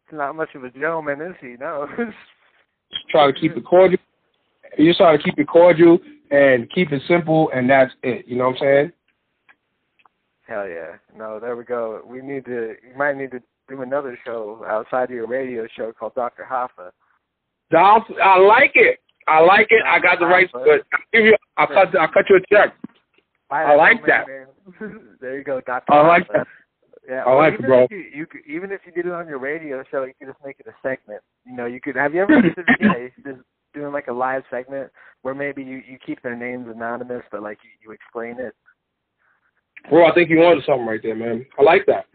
Speaker 2: It's not much of a gentleman, is he? No.
Speaker 1: just try to keep it cordial. You just try to keep it cordial and keep it simple, and that's it. You know what I'm saying?
Speaker 2: Hell yeah! No, there we go. We need to. You might need to do another show outside of your radio show called Doctor Hoffa.
Speaker 1: Dolph, I like it. I like it. I got the right. But I give you. I cut. I cut you a check. I like that.
Speaker 2: there you go, Doctor.
Speaker 1: I like that.
Speaker 2: Yeah,
Speaker 1: I like
Speaker 2: it,
Speaker 1: bro.
Speaker 2: You, you could, even if you did it on your radio show, you could just make it a segment. You know, you could. Have you ever listened to just doing like a live segment where maybe you you keep their names anonymous, but like you you explain it.
Speaker 1: Bro, I think you wanted something right there, man. I like that.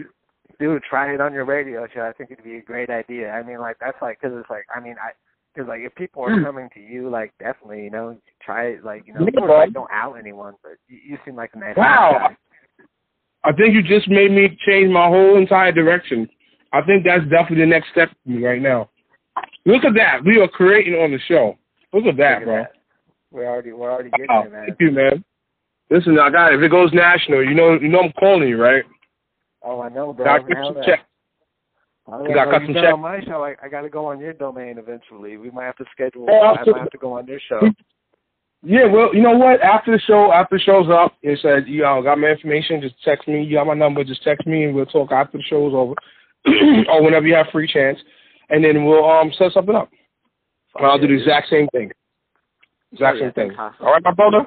Speaker 2: Dude, try it on your radio show. I think it'd be a great idea. I mean, like that's like because it's like I mean I because like if people are hmm. coming to you, like definitely, you know, try it. Like you know, of course, like, don't out anyone, but you, you seem like a nice
Speaker 1: wow.
Speaker 2: guy.
Speaker 1: I think you just made me change my whole entire direction. I think that's definitely the next step for me right now. Look at that. We are creating on the show. Look at that, Look at bro. That.
Speaker 2: We're already we're already getting
Speaker 1: Oh,
Speaker 2: there, man.
Speaker 1: thank you, man. Listen, I got it. If it goes national, you know, you know, I'm calling you, right?
Speaker 2: Oh, I know, bro. Now
Speaker 1: some
Speaker 2: that-
Speaker 1: check.
Speaker 2: Now
Speaker 1: You got cut
Speaker 2: you've
Speaker 1: some
Speaker 2: been
Speaker 1: check.
Speaker 2: on my show. I, I got to go on your domain eventually. We might have to schedule.
Speaker 1: Oh,
Speaker 2: I might have to go on your show.
Speaker 1: Yeah, well, you know what? After the show, after the show's up, it said, you know, got my information. Just text me. You got my number. Just text me, and we'll talk after the show's over, or whenever you have free chance, and then we'll um set something up. And I'll do the exact same thing. Exact
Speaker 2: Oh, yeah,
Speaker 1: same thing.
Speaker 2: fantastic.
Speaker 1: All right, my brother.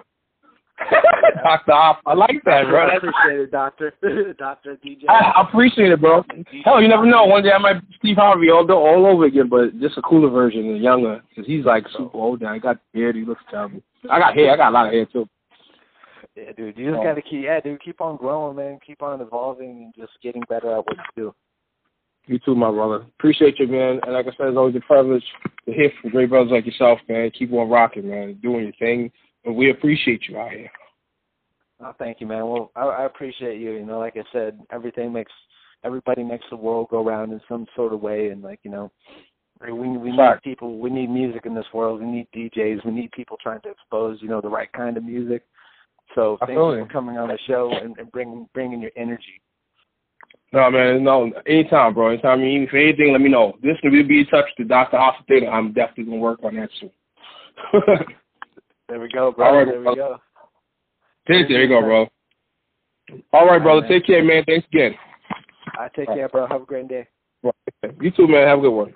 Speaker 1: Doctor I like that, bro.
Speaker 2: I appreciate it, Doctor. Doctor DJ.
Speaker 1: I, I appreciate it, bro. Hell, you never know. One day I might be Steve Harvey all all over again, but just a cooler version and younger, because he's like super old now. He got beard. He looks terrible. I got hair. I got a lot of hair too.
Speaker 2: Yeah, dude. You just
Speaker 1: Oh.
Speaker 2: got to keep. Yeah, dude. Keep on growing, man. Keep on evolving and just getting better at what you do.
Speaker 1: You too, my brother. Appreciate you, man. And like I said, it's always a privilege to hear from great brothers like yourself, man. Keep on rocking, man. Doing your thing. And we appreciate you out here.
Speaker 2: Oh, thank you, man. Well, I, I appreciate you. You know, like I said, everything makes everybody makes the world go round in some sort of way, and like you know, we we need people. We need music in this world. We need DJs. We need people trying to expose, you know, the right kind of music. So thank
Speaker 1: Absolutely.
Speaker 2: you for coming on the show and, and bringing bringing your energy.
Speaker 1: No, man, no, anytime, bro. Anytime, I mean, if anything, let me know. This will be in touch with Dr. House Theater. I'm definitely going to work on that soon.
Speaker 2: There we go, bro.
Speaker 1: Right,
Speaker 2: there we go.
Speaker 1: There you go, bro. All right, brother. Take care, man. Thanks again.
Speaker 2: I take care, bro. Have a great day.
Speaker 1: You too, man. Have a good one.